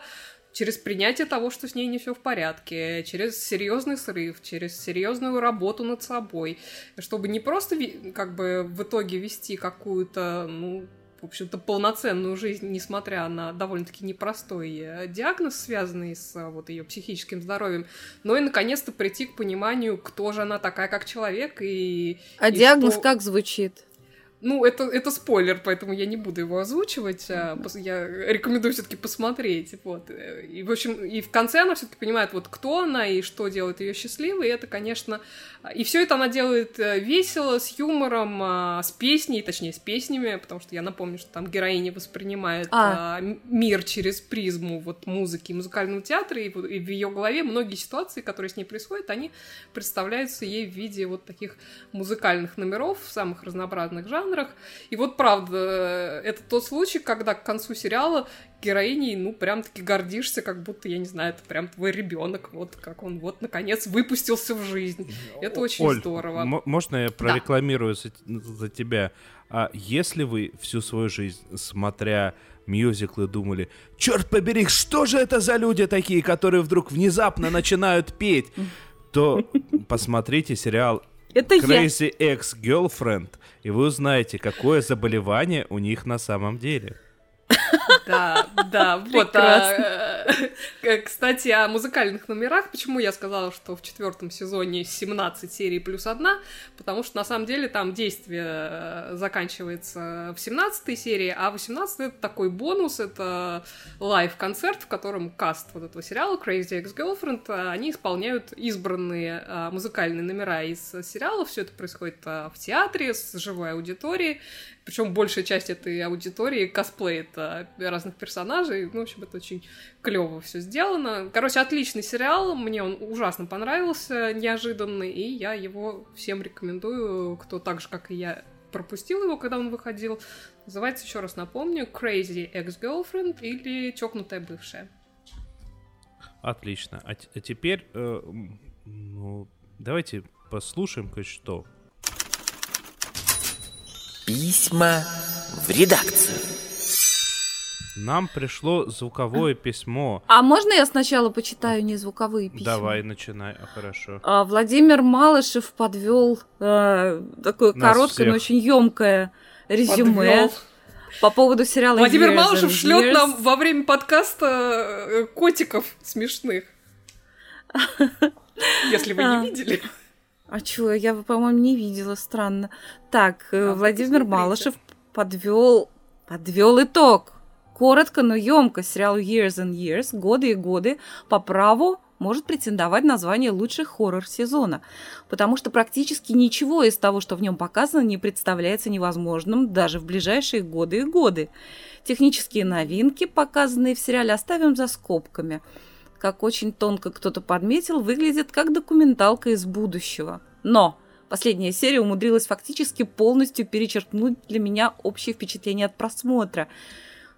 через принятие того, что с ней не все в порядке, через серьезный срыв, через серьезную работу над собой, чтобы не просто как бы в итоге вести какую-то, ну, в общем-то, полноценную жизнь, несмотря на довольно-таки непростой э, диагноз, связанный с э, вот ее психическим здоровьем, но и наконец-то прийти к пониманию, кто же она такая как человек и. А и диагноз что... как звучит? Ну, это, это спойлер, поэтому я не буду его озвучивать. А я рекомендую все-таки посмотреть. Вот. И, в общем, и в конце она все-таки понимает, вот кто она и что делает ее счастливой. И это, конечно. И все это она делает э, весело, с юмором, а, с песней, точнее, с песнями, потому что я напомню, что там героиня воспринимает а. А, мир через призму вот музыки и музыкального театра, и, и в ее голове многие ситуации, которые с ней происходят, они представляются ей в виде вот таких музыкальных номеров самых разнообразных жанрах жанрах. И вот правда, это тот случай, когда к концу сериала героиней, ну, прям-таки гордишься, как будто, я не знаю, это прям твой ребенок, вот как он вот, наконец, выпустился в жизнь. Это очень Оль, здорово. можно я прорекламирую да. за, за тебя? А если вы всю свою жизнь, смотря мюзиклы, думали, черт побери, что же это за люди такие, которые вдруг внезапно начинают петь, то посмотрите сериал это Crazy я. Ex-Girlfriend, и вы узнаете, какое заболевание у них на самом деле. [LAUGHS] Да, да, вот. А, э, кстати, о музыкальных номерах. Почему я сказала, что в четвертом сезоне 17 серий плюс одна? Потому что на самом деле там действие э, заканчивается в 17 серии, а 18 это такой бонус, это лайв-концерт, в котором каст вот этого сериала Crazy Ex-Girlfriend, э, они исполняют избранные музыкальные номера из сериала. Все это происходит в театре с живой аудиторией. Причем большая часть этой аудитории косплеит разных персонажей. Ну, в общем, это очень клево все сделано. Короче, отличный сериал. Мне он ужасно понравился, неожиданный, и я его всем рекомендую, кто так же, как и я, пропустил его, когда он выходил. Называется, еще раз напомню, Crazy Ex-Girlfriend или Чокнутая бывшая. Отлично. А, а теперь, э, ну, давайте послушаем кое-что. Письма в редакцию. Нам пришло звуковое письмо. А можно я сначала почитаю не звуковые письма? Давай, начинай, а, хорошо. А, Владимир Малышев подвел э, такое Нас короткое, всех. но очень емкое резюме. Подвел. По поводу сериала Владимир Years Малышев шлет нам во время подкаста э, котиков смешных. [LAUGHS] Если вы не видели. А чё, я, по-моему, не видела, странно. Так, э, А, Владимир. Малышев подвел подвел итог. Коротко, но емко сериал Years and Years, годы и годы, по праву может претендовать на звание лучший хоррор сезона, потому что практически ничего из того, что в нем показано, не представляется невозможным даже в ближайшие годы и годы. Технические новинки, показанные в сериале, оставим за скобками. Как очень тонко кто-то подметил, выглядит как документалка из будущего. Но последняя серия умудрилась фактически полностью перечеркнуть для меня общее впечатление от просмотра.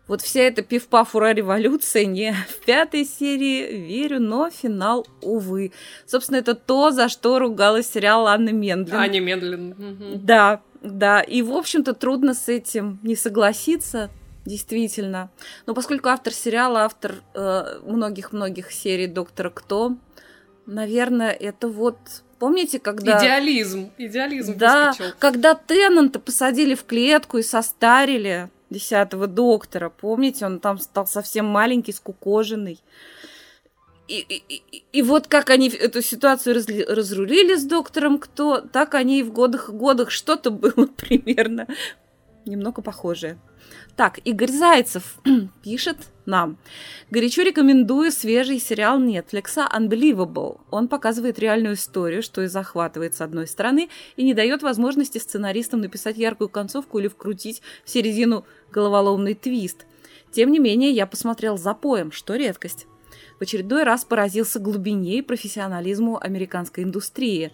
Вот вся эта пиф-паф ура революция не [LAUGHS] в пятой серии верю, но финал, увы. Собственно, это то, за что ругалась сериал Анны Мендлин. А, немедленно. Мгм. Да, да. И, в общем-то, трудно с этим не согласиться, действительно. Но поскольку автор сериала, автор э, многих-многих серий «Доктора Кто», наверное, это вот... Помните, когда... Идеализм. Идеализм Да, выскочил. когда Теннанта посадили в клетку и состарили десятого доктора, помните, он там стал совсем маленький, скукоженный. И, и, и- вот как они эту ситуацию разли- разрулили с доктором кто, так они и в годах и годах что-то было [LAUGHS] примерно немного похожее. Так, Игорь Зайцев [CLEARS THROAT] пишет нам. Горячо рекомендую свежий сериал Netflix Unbelievable. Он показывает реальную историю, что и захватывает с одной стороны, и не дает возможности сценаристам написать яркую концовку или вкрутить в середину головоломный твист. Тем не менее, я посмотрел запоем, что редкость. В очередной раз поразился глубине и профессионализму американской индустрии.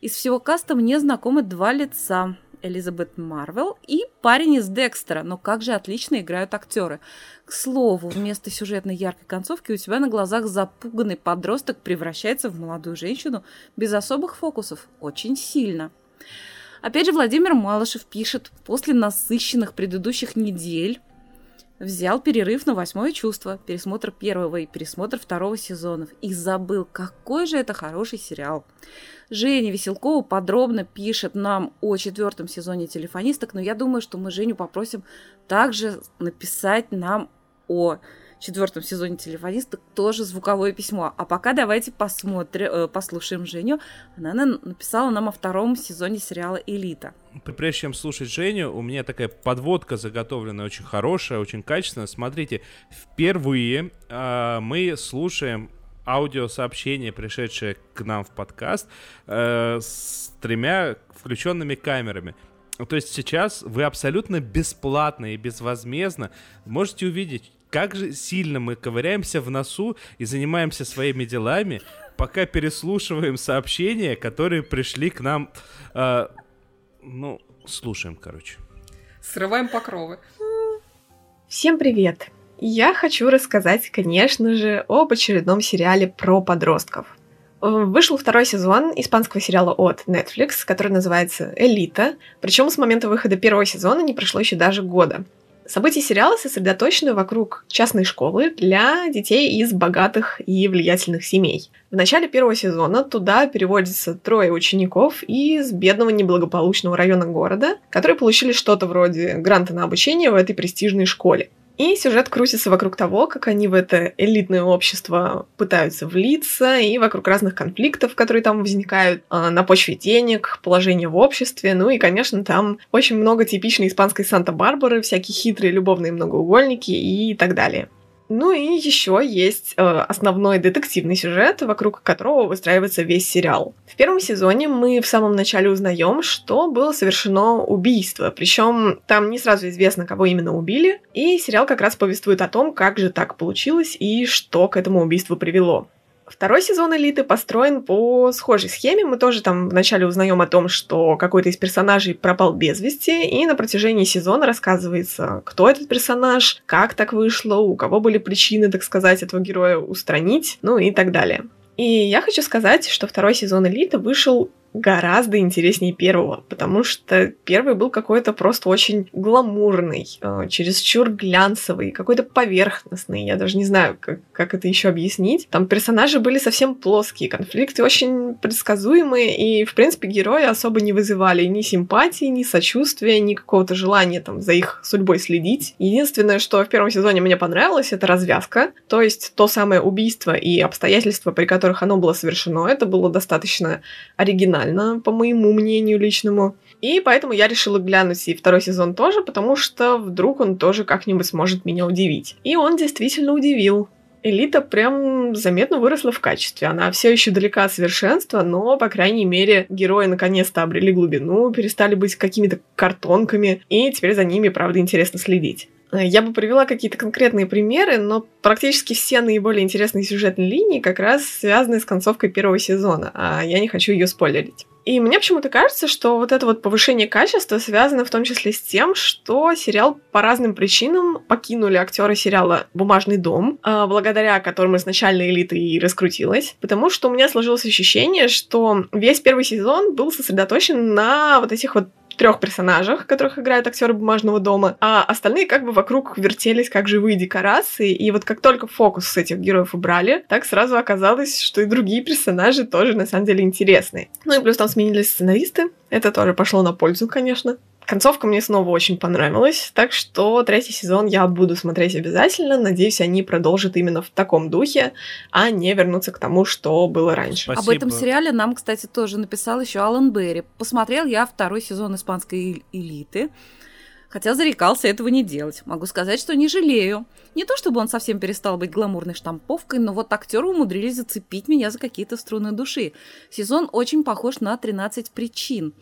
Из всего каста мне знакомы два лица. Элизабет Марвел и парень из Декстера, но как же отлично играют актеры. К слову, вместо сюжетной яркой концовки у тебя на глазах запуганный подросток превращается в молодую женщину без особых фокусов. Очень сильно. Опять же, Владимир Малышев пишет, после насыщенных предыдущих недель взял перерыв на восьмое чувство, пересмотр первого и пересмотр второго сезонов и забыл, какой же это хороший сериал. Женя Веселкова подробно пишет нам о четвертом сезоне телефонисток, но я думаю, что мы Женю попросим также написать нам о четвертом сезоне телефонисток тоже звуковое письмо. А пока давайте посмотрим, э, послушаем Женю. Она на- написала нам о втором сезоне сериала «Элита». Прежде чем слушать Женю, у меня такая подводка заготовленная, очень хорошая, очень качественная. Смотрите, впервые а, мы слушаем аудиосообщение, пришедшее к нам в подкаст, э, с тремя включенными камерами. То есть сейчас вы абсолютно бесплатно и безвозмездно можете увидеть, как же сильно мы ковыряемся в носу и занимаемся своими делами, пока переслушиваем сообщения, которые пришли к нам. э, ну, слушаем, короче. Срываем покровы. Всем привет! Я хочу рассказать, конечно же, об очередном сериале про подростков. Э, Вышел второй сезон испанского сериала от Netflix, который называется «Элита», причем с момента выхода первого сезона не прошло еще даже года. События сериала сосредоточены вокруг частной школы для детей из богатых и влиятельных семей. В начале первого сезона туда переводятся трое учеников из бедного неблагополучного района города, которые получили что-то вроде гранта на обучение в этой престижной школе. И сюжет крутится вокруг того, как они в это элитное общество пытаются влиться, и вокруг разных конфликтов, которые там возникают а, на почве денег, положения в обществе. Ну и, конечно, там очень много типичной испанской Санта-Барбары, всякие хитрые любовные многоугольники и так далее. Ну и еще есть э, основной детективный сюжет, вокруг которого выстраивается весь сериал. В первом сезоне мы в самом начале узнаем, что было совершено убийство, причем там не сразу известно, кого именно убили, и сериал как раз повествует о том, как же так получилось и что к этому убийству привело. Второй сезон «Элиты» построен по схожей схеме. Мы тоже там вначале узнаем о том, что какой-то из персонажей пропал без вести, и на протяжении сезона рассказывается, кто этот персонаж, как так вышло, у кого были причины, так сказать, этого героя устранить, ну и так далее. И я хочу сказать, что второй сезон «Элиты» вышел гораздо интереснее первого, потому что первый был какой-то просто очень гламурный, э, чересчур глянцевый, какой-то поверхностный. Я даже не знаю, как, как это еще объяснить. Там персонажи были совсем плоские, конфликты очень предсказуемые, и, в принципе, герои особо не вызывали ни симпатии, ни сочувствия, ни какого-то желания там за их судьбой следить. Единственное, что в первом сезоне мне понравилось, это развязка, то есть то самое убийство и обстоятельства, при которых оно было совершено, это было достаточно оригинально, по моему мнению личному. И поэтому я решила глянуть и второй сезон тоже, потому что вдруг он тоже как-нибудь сможет меня удивить. И он действительно удивил. Элита прям заметно выросла в качестве. Она все еще далека от совершенства, но, по крайней мере, герои наконец-то обрели глубину, перестали быть какими-то картонками, и теперь за ними, правда, интересно следить. Я бы привела какие-то конкретные примеры, но практически все наиболее интересные сюжетные линии как раз связаны с концовкой первого сезона, а я не хочу ее спойлерить. И мне почему-то кажется, что вот это вот повышение качества связано в том числе с тем, что сериал по разным причинам покинули актеры сериала «Бумажный дом», а, благодаря которому изначально элита и раскрутилась, потому что у меня сложилось ощущение, что весь первый сезон был сосредоточен на вот этих вот трех персонажах, которых играют актеры бумажного дома, а остальные как бы вокруг вертелись как живые декорации. И вот как только фокус с этих героев убрали, так сразу оказалось, что и другие персонажи тоже на самом деле интересные. Ну и плюс там сменились сценаристы. Это тоже пошло на пользу, конечно. Концовка мне снова очень понравилась, так что третий сезон я буду смотреть обязательно. Надеюсь, они продолжат именно в таком духе, а не вернуться к тому, что было раньше. Спасибо. Об этом сериале нам, кстати, тоже написал еще Алан Берри. Посмотрел я второй сезон испанской элиты, хотя зарекался этого не делать. Могу сказать, что не жалею. Не то чтобы он совсем перестал быть гламурной штамповкой, но вот актеры умудрились зацепить меня за какие-то струны души. Сезон очень похож на «13 причин».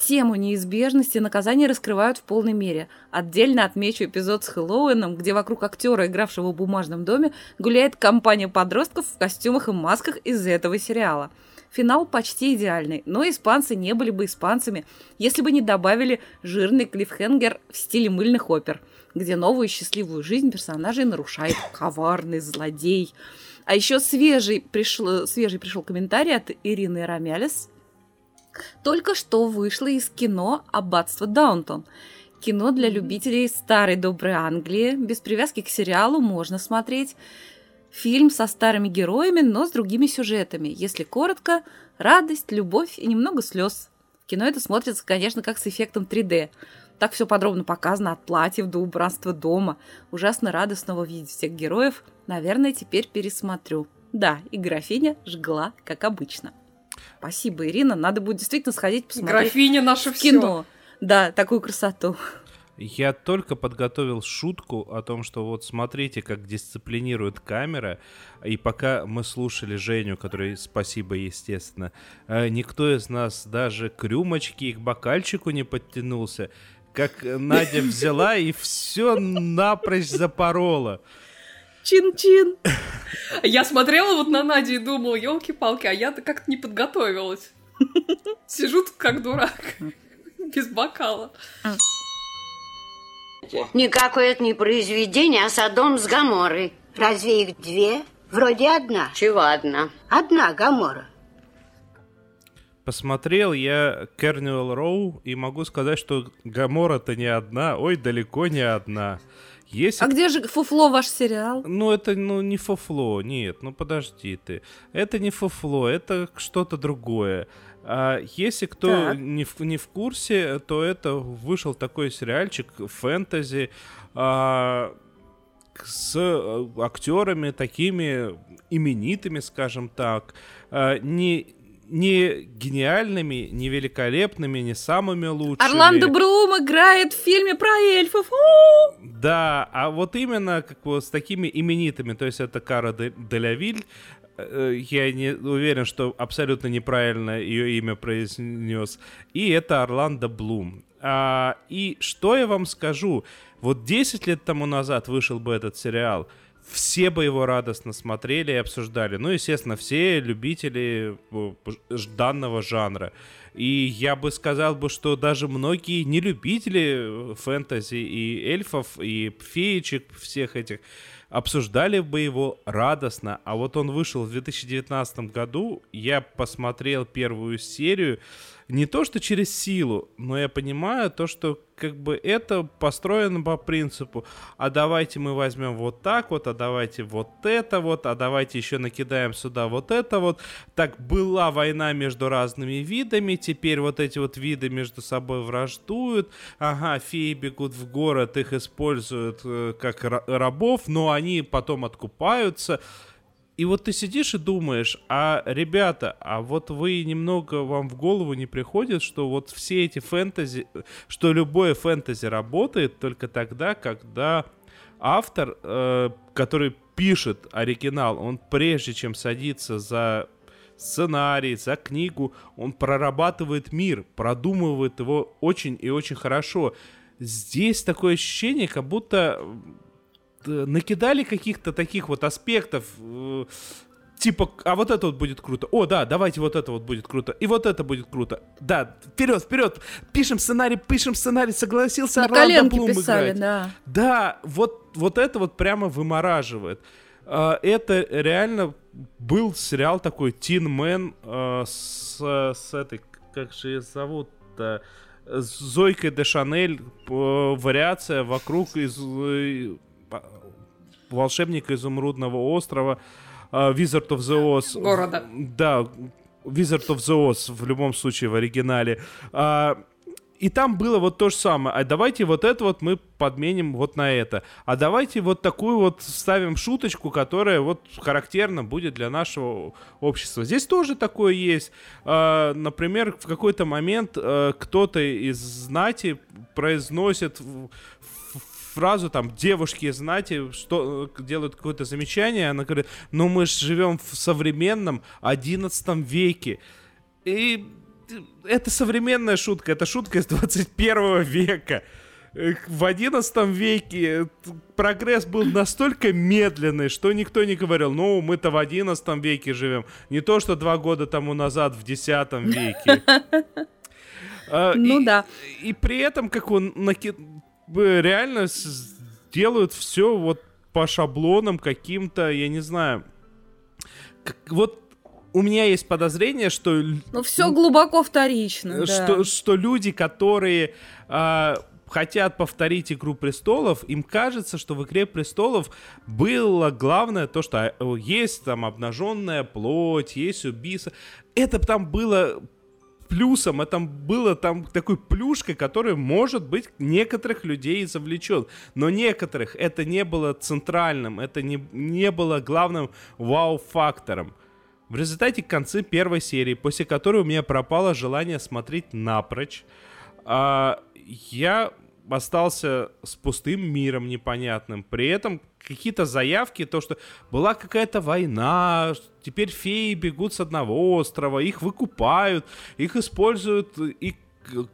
Тему неизбежности наказания раскрывают в полной мере. Отдельно отмечу эпизод с Хэллоуином, где вокруг актера, игравшего в бумажном доме, гуляет компания подростков в костюмах и масках из этого сериала. Финал почти идеальный, но испанцы не были бы испанцами, если бы не добавили жирный клиффхенгер в стиле мыльных опер, где новую счастливую жизнь персонажей нарушает коварный злодей. А еще свежий пришел, свежий пришел комментарий от Ирины Рамялес – только что вышло из кино «Аббатство Даунтон». Кино для любителей старой доброй Англии. Без привязки к сериалу можно смотреть. Фильм со старыми героями, но с другими сюжетами. Если коротко, радость, любовь и немного слез. В кино это смотрится, конечно, как с эффектом 3D. Так все подробно показано от платьев до убранства дома. Ужасно рада снова видеть всех героев. Наверное, теперь пересмотрю. Да, и графиня жгла, как обычно. Спасибо, Ирина. Надо будет действительно сходить посмотреть. Графиня наше кино. Всё. Да, такую красоту. Я только подготовил шутку о том, что вот смотрите, как дисциплинирует камера. И пока мы слушали Женю, который спасибо, естественно, э, никто из нас даже к рюмочке и к бокальчику не подтянулся. Как Надя взяла и все напрочь запорола. Чин-чин. Я смотрела вот на Надю и думала, елки-палки, а я-то как-то не подготовилась. Сижу тут как дурак, без бокала. Никакое это не произведение, а Содом с Гаморой. Разве их две? Вроде одна. Чего одна? Одна Гамора. Посмотрел я Кернуэлл Роу и могу сказать, что Гамора-то не одна, ой, далеко не одна. Если... А где же фуфло ваш сериал? Ну, это ну, не фуфло, нет, ну подожди ты. Это не фуфло, это что-то другое. А если кто не в, не в курсе, то это вышел такой сериальчик фэнтези а, с э, актерами такими именитыми, скажем так. А, не не гениальными, не великолепными, не самыми лучшими. Орландо Брум играет в фильме про эльфов. Да, а вот именно как бы с такими именитыми, то есть это Кара Делявиль, э, я не уверен, что абсолютно неправильно ее имя произнес, и это Орландо Блум. А, и что я вам скажу, вот 10 лет тому назад вышел бы этот сериал — все бы его радостно смотрели и обсуждали. Ну, естественно, все любители э, данного жанра. И я бы сказал бы, что даже многие не любители э, фэнтези и эльфов, и феечек всех этих, обсуждали бы его радостно. А вот он вышел в 2019 году, я посмотрел первую серию, не то что через силу, но я понимаю то, что как бы это построено по принципу, а давайте мы возьмем вот так вот, а давайте вот это вот, а давайте еще накидаем сюда вот это вот. Так была война между разными видами, теперь вот эти вот виды между собой враждуют. Ага, феи бегут в город, их используют э, как рабов, но они потом откупаются. И вот ты сидишь и думаешь, а, ребята, а вот вы немного вам в голову не приходит, что вот все эти фэнтези, что любое фэнтези работает только тогда, когда автор, э, который пишет оригинал, он прежде чем садиться за сценарий, за книгу, он прорабатывает мир, продумывает его очень и очень хорошо. Здесь такое ощущение, как будто накидали каких-то таких вот аспектов, э, типа, а вот это вот будет круто. О, да, давайте вот это вот будет круто. И вот это будет круто. Да, вперед, вперед. Пишем сценарий, пишем сценарий. Согласился На коленке Блум писали, играть. да. Да, вот, вот это вот прямо вымораживает. А, это реально был сериал такой Teen Man э, с, с этой, как же ее зовут-то, Зойкой де Шанель, вариация вокруг из волшебника изумрудного острова, uh, Wizard of the Oz. Города. Да, Wizard of the Oz в любом случае в оригинале. Uh, и там было вот то же самое. А давайте вот это вот мы подменим вот на это. А давайте вот такую вот вставим шуточку, которая вот характерна будет для нашего общества. Здесь тоже такое есть. А, например, в какой-то момент а, кто-то из знати произносит фразу там девушки, знаете, что э, делают какое-то замечание, она говорит, ну мы же живем в современном 11 веке. И это современная шутка, это шутка из 21 века. В 11 веке прогресс был настолько медленный, что никто не говорил, ну, мы-то в 11 веке живем. Не то, что два года тому назад в 10 веке. [LAUGHS] А, ну да. И при этом, как он реально делают все вот по шаблонам каким-то, я не знаю. Как, вот у меня есть подозрение, что... Ну, все глубоко вторично, что, да. что люди, которые э, хотят повторить «Игру престолов», им кажется, что в «Игре престолов» было главное то, что а, есть там обнаженная плоть, есть убийство. Это там было плюсом, это было там такой плюшкой, который, может быть, некоторых людей завлечет. Но некоторых это не было центральным, это не, не было главным вау-фактором. В результате концы первой серии, после которой у меня пропало желание смотреть напрочь, а, я остался с пустым миром непонятным. При этом какие-то заявки, то, что была какая-то война, теперь феи бегут с одного острова, их выкупают, их используют и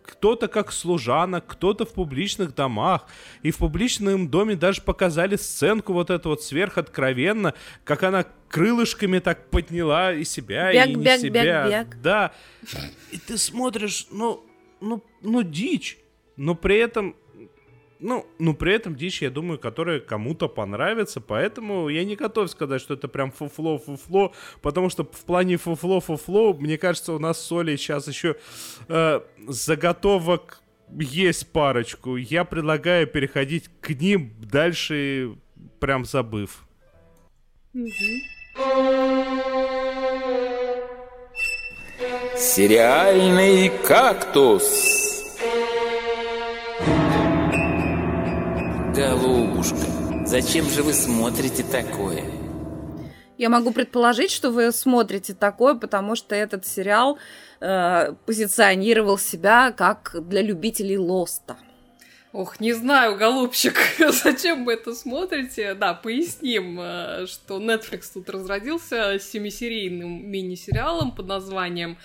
кто-то как служанок, кто-то в публичных домах. И в публичном доме даже показали сценку вот эту вот сверхоткровенно, как она крылышками так подняла и себя, бег, и не бег, себя. Бег, бег. Да. И ты смотришь, ну, ну, ну, дичь. Но при этом ну, ну, при этом дичь, я думаю, которая кому-то понравится, поэтому я не готов сказать, что это прям фуфло-фуфло, потому что в плане фуфло-фуфло, мне кажется, у нас с Олей сейчас еще э, заготовок есть парочку. Я предлагаю переходить к ним дальше, прям забыв. Сериальный кактус. Голубушка, зачем же вы смотрите такое? Я могу предположить, что вы смотрите такое, потому что этот сериал э, позиционировал себя как для любителей Лоста. Ох, не знаю, голубчик, [LAUGHS] зачем вы это смотрите? Да, поясним, э, что Netflix тут разродился семисерийным мини-сериалом под названием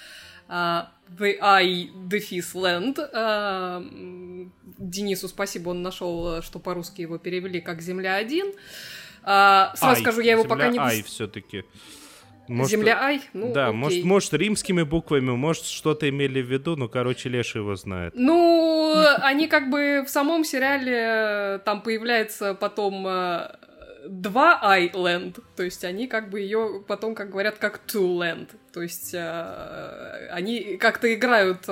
uh, The Eye Defis Land. Uh, Денису спасибо, он нашел, что по-русски его перевели как Земля-1. Uh, сразу Ай, скажу, я его Земля пока не... Ай все-таки. Может, Земля Ай? Ну, да, окей. может, может, римскими буквами, может, что-то имели в виду, но, короче, Леша его знает. Ну, они как бы в самом сериале, там появляется потом два Айленд, то есть они как бы ее потом, как говорят, как Two Land, то есть э, они как-то играют э,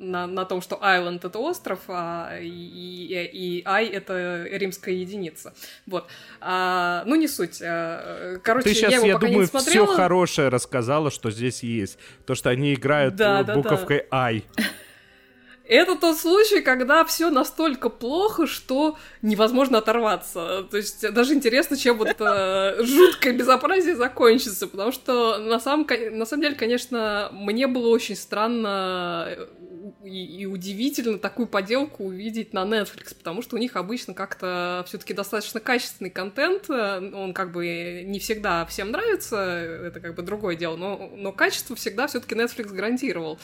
на, на том, что Айленд это остров, а и, Ай это римская единица. Вот. А, ну, не суть. Э, короче, Ты сейчас, я, его я пока думаю, не смотрела. все хорошее рассказала, что здесь есть. То, что они играют Да, э, да, буковкой Ай. Это тот случай, когда все настолько плохо, что невозможно оторваться. То есть даже интересно, чем вот это жуткое безобразие закончится, потому что на самом, на самом деле, конечно, мне было очень странно и, и удивительно такую поделку увидеть на Netflix, потому что у них обычно как-то все-таки достаточно качественный контент, он как бы не всегда всем нравится, это как бы другое дело, но, но качество всегда все-таки Netflix гарантировал.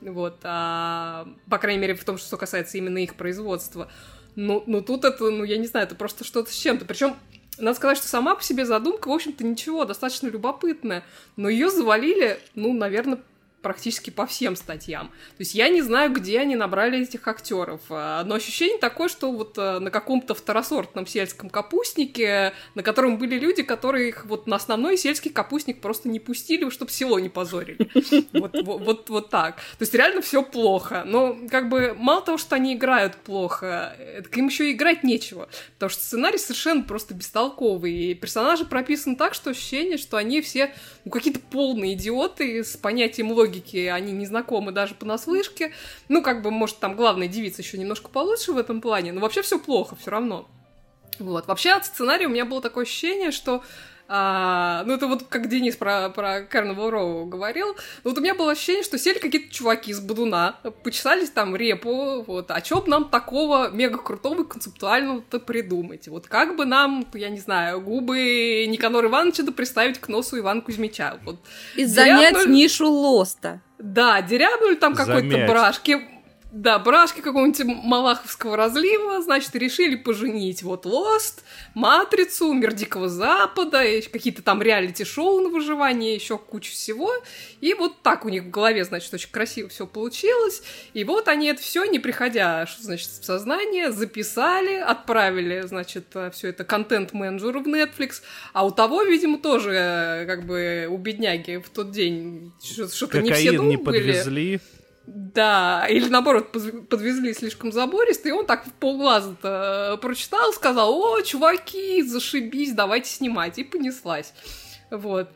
Вот, а, по крайней мере, в том, что касается именно их производства. Ну, ну тут это, ну, я не знаю, это просто что-то с чем-то. Причем надо сказать, что сама по себе задумка, в общем-то, ничего, достаточно любопытная. Но ее завалили, ну, наверное, практически по всем статьям. То есть я не знаю, где они набрали этих актеров, а, но ощущение такое, что вот а, на каком-то второсортном сельском капустнике, на котором были люди, которые их вот на основной сельский капустник просто не пустили, чтобы село не позорили. Вот, вот, вот, вот так. То есть реально все плохо. Но как бы мало того, что они играют плохо, так им еще и играть нечего. Потому что сценарий совершенно просто бестолковый. И персонажи прописаны так, что ощущение, что они все ну, какие-то полные идиоты с понятием логики логики они не знакомы даже понаслышке. Ну, как бы, может, там главная девица еще немножко получше в этом плане, но вообще все плохо все равно. Вот. Вообще от сценария у меня было такое ощущение, что а, ну, это вот как Денис про, про Carnival Row говорил. Вот у меня было ощущение, что сели какие-то чуваки из Бадуна, почесались там репу, вот, а чё бы нам такого мега крутого концептуального-то придумать? Вот как бы нам, я не знаю, губы Никанора Ивановича да приставить к носу Ивана Кузьмича? Вот. И занять Дерябнуль... нишу Лоста. Да, дерябнули там какой-то брашки, да, брашки какого-нибудь малаховского разлива, значит, решили поженить вот Лост, Матрицу, Мир Дикого Запада, какие-то там реалити-шоу на выживание, еще кучу всего. И вот так у них в голове, значит, очень красиво все получилось. И вот они это все, не приходя, что значит, в сознание, записали, отправили, значит, все это контент-менеджеру в Netflix. А у того, видимо, тоже, как бы, у бедняги в тот день что-то не все дома не подвезли. Были. Да, или наоборот, подвезли слишком забористо, и он так в полглаза-то прочитал, сказал, о, чуваки, зашибись, давайте снимать, и понеслась. Вот.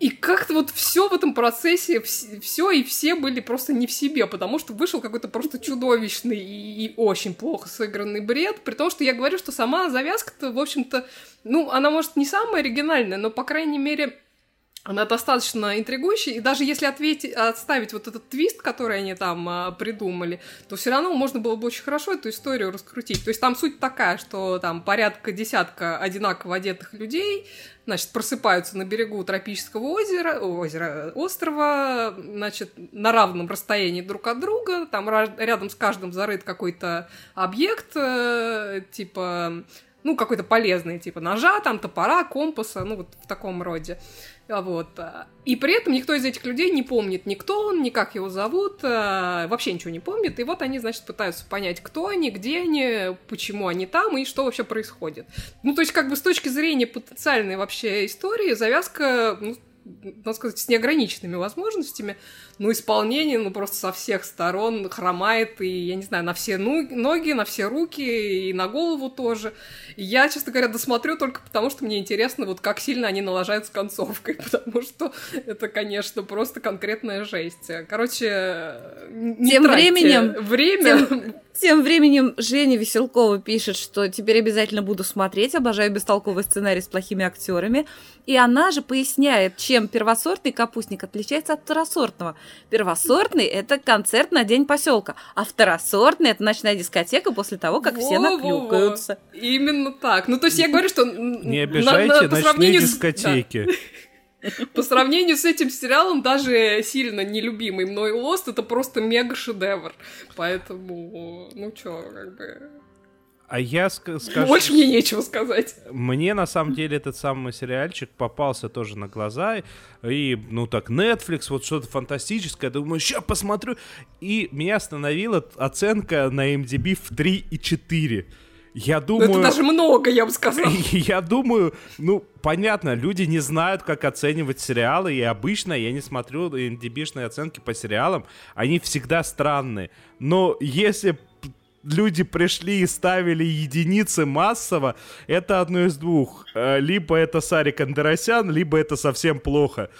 И как-то вот все в этом процессе, все и все были просто не в себе, потому что вышел какой-то просто чудовищный и, и очень плохо сыгранный бред, при том, что я говорю, что сама завязка-то, в общем-то, ну, она, может, не самая оригинальная, но, по крайней мере, она достаточно интригующая, и даже если ответить, отставить вот этот твист, который они там а, придумали, то все равно можно было бы очень хорошо эту историю раскрутить. То есть там суть такая, что там порядка десятка одинаково одетых людей, значит, просыпаются на берегу тропического озера, озера, острова, значит, на равном расстоянии друг от друга, там рядом с каждым зарыт какой-то объект, э, типа, ну, какой-то полезный, типа ножа, там, топора, компаса, ну, вот в таком роде. Вот. И при этом никто из этих людей не помнит ни кто он, ни как его зовут, э, вообще ничего не помнит. И вот они, значит, пытаются понять, кто они, где они, почему они там и что вообще происходит. Ну, то есть, как бы с точки зрения потенциальной вообще истории, завязка, ну, надо сказать, с неограниченными возможностями, ну, исполнение, ну, просто со всех сторон хромает, и, я не знаю, на все ноги, на все руки, и на голову тоже. И я, честно говоря, досмотрю только потому, что мне интересно, вот как сильно они налажают с концовкой, [LAUGHS] потому что это, конечно, просто конкретная жесть. Короче, не тем временем время... Тем, тем временем Женя Веселкова пишет, что теперь обязательно буду смотреть, обожаю бестолковый сценарий с плохими актерами. И она же поясняет, чем первосортный капустник отличается от второсортного. Первосортный – это концерт на день поселка, а второсортный – это ночная дискотека после того, как во, все наклюкаются. Во, во. Именно так. Ну, то есть я говорю, что... Не обижайте на, на, ночные дискотеки. Да. [LAUGHS] По сравнению с этим сериалом, даже сильно нелюбимый мной Лост, это просто мега-шедевр. Поэтому, ну чё, как бы... А я ск- скажу... Больше мне нечего сказать. Мне, на самом деле, этот самый сериальчик попался тоже на глаза. И, ну так, Netflix, вот что-то фантастическое. Думаю, сейчас посмотрю. И меня остановила оценка на MDB в 3,4. Я думаю... Ну, это даже много, я бы сказал. [LAUGHS] Я думаю, ну, понятно, люди не знают, как оценивать сериалы, и обычно я не смотрю MDB-шные оценки по сериалам, они всегда странные. Но если люди пришли и ставили единицы массово, это одно из двух. Э, либо это Сарик Андеросян, либо это совсем плохо.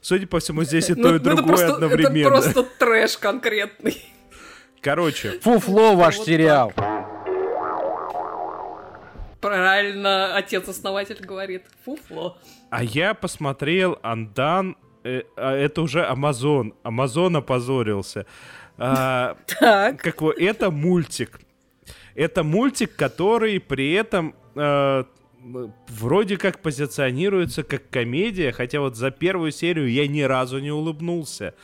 Судя по всему, здесь и то, и другое одновременно. Это просто трэш конкретный. Короче. Фуфло ваш сериал. Правильно отец-основатель говорит. Фуфло. А я посмотрел Андан, э, а это уже Амазон. Амазон опозорился. А, [LAUGHS] так. Как вот, это мультик. Это мультик, который при этом э, вроде как позиционируется как комедия, хотя вот за первую серию я ни разу не улыбнулся.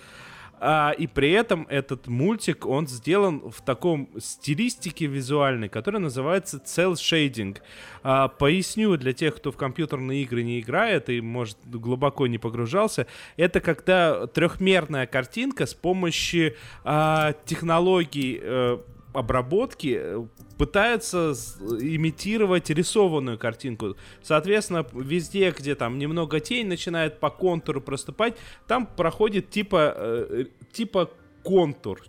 А, и при этом этот мультик, он сделан в таком стилистике визуальной, которая называется cel shading. А, поясню для тех, кто в компьютерные игры не играет и, может, глубоко не погружался. Это когда трехмерная картинка с помощью а, технологий а, обработки пытается имитировать рисованную картинку. Соответственно, везде, где там немного тень начинает по контуру проступать, там проходит типа, э, типа контур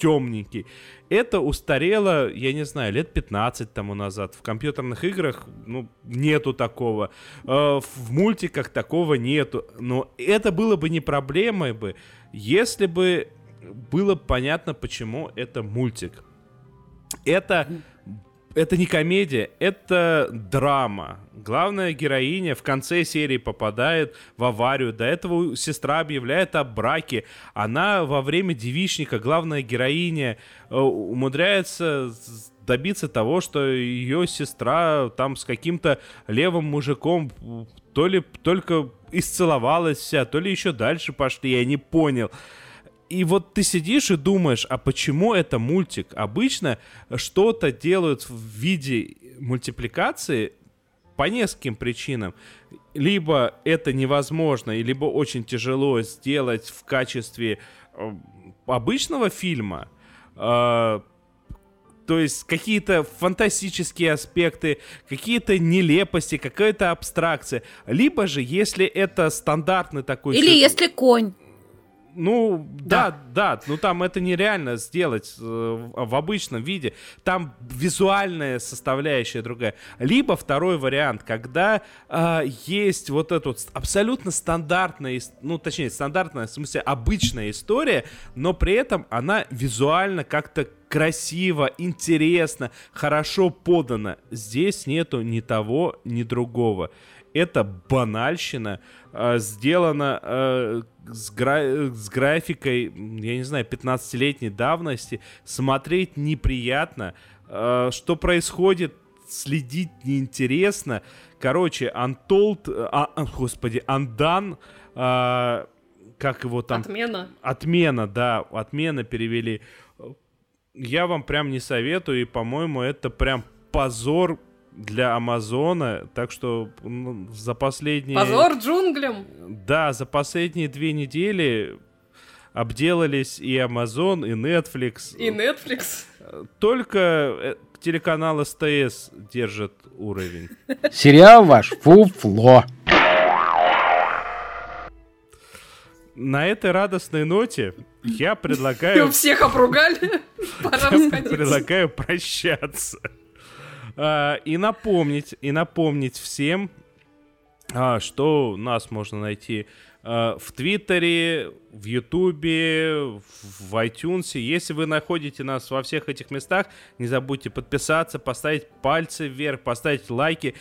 темненький. Это устарело, я не знаю, лет 15 тому назад. В компьютерных играх, ну, нету такого. Э, в мультиках такого нету. Но это было бы не проблемой бы, если бы было понятно, почему это мультик. Это это не комедия, это драма. Главная героиня в конце серии попадает в аварию. До этого сестра объявляет о браке. Она во время девичника, главная героиня, э, умудряется добиться того, что ее сестра там с каким-то левым мужиком то ли только исцеловалась вся, то ли еще дальше пошли, я не понял. И вот ты сидишь и думаешь, а почему это мультик? Обычно что-то делают в виде мультипликации по нескольким причинам. Либо это невозможно, либо очень тяжело сделать в качестве э, обычного фильма, э, то есть какие-то фантастические аспекты, какие-то нелепости, какая-то абстракция. Либо же, если это стандартный такой... Или сюжет... если конь. Ну, да, да, да, ну там это нереально сделать э, в обычном виде. Там визуальная составляющая другая. Либо второй вариант, когда э, есть вот эта вот абсолютно стандартная, ну, точнее, стандартная, в смысле, обычная история, но при этом она визуально как-то красиво, интересно, хорошо подана. Здесь нету ни того, ни другого. Это банальщина, э, сделана э, с, гра- с графикой, я не знаю, 15-летней давности, смотреть неприятно. Э, что происходит, следить неинтересно. Короче, Untold, а, а, господи, Undan, э, как его там... Отмена. Отмена, да, отмена перевели. Я вам прям не советую, и, по-моему, это прям позор для Амазона, так что ну, за последние... Позор джунглям! Да, за последние две недели обделались и Amazon, и Netflix. И Netflix. Только э, телеканал СТС держит уровень. Сериал ваш фуфло. На этой радостной ноте я предлагаю... [LAUGHS] Всех обругали? [LAUGHS] Пора Предлагаю прощаться. А, и напомнить, и напомнить всем, а, что нас можно найти а, в Твиттере, в Ютубе, в iTunes. Если вы находите нас во всех этих местах, не забудьте подписаться, поставить пальцы вверх, поставить лайки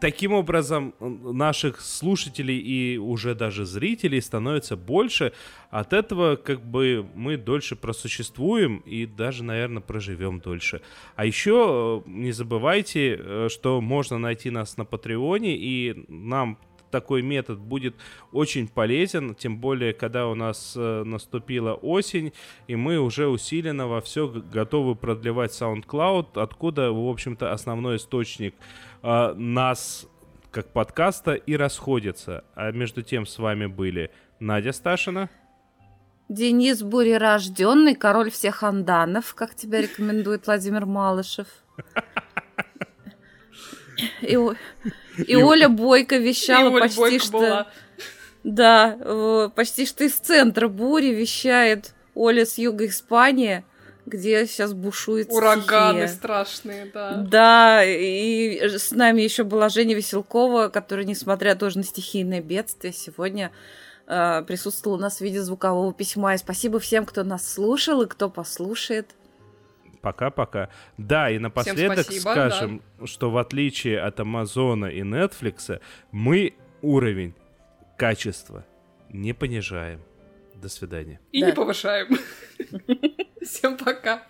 таким образом наших слушателей и уже даже зрителей становится больше. От этого как бы мы дольше просуществуем и даже, наверное, проживем дольше. А еще э, не забывайте, э, что можно найти нас на Патреоне, и нам такой метод будет очень полезен, тем более, когда у нас э, наступила осень, и мы уже усиленно во все готовы продлевать SoundCloud, откуда, в общем-то, основной источник э, нас как подкаста и расходится. А между тем с вами были Надя Сташина. Денис Бурерожденный, король всех анданов, как тебя рекомендует Владимир Малышев. И, О- и Оля Бойко И вещала Оль почти Бойко что... была. Да, почти что из центра бури вещает Оля с юга Испании, где сейчас бушует Ураганы стихия. страшные, да. Да, и с нами еще была Женя Веселкова, которая, несмотря тоже на стихийное бедствие, сегодня э, присутствовала у нас в виде звукового письма. И спасибо всем, кто нас слушал и кто послушает. Пока-пока. Да, и напоследок спасибо, скажем, что в отличие от Амазона и Нетфликса, мы уровень качества не понижаем. До свидания. И Да. не повышаем. [LAUGHS] Всем пока.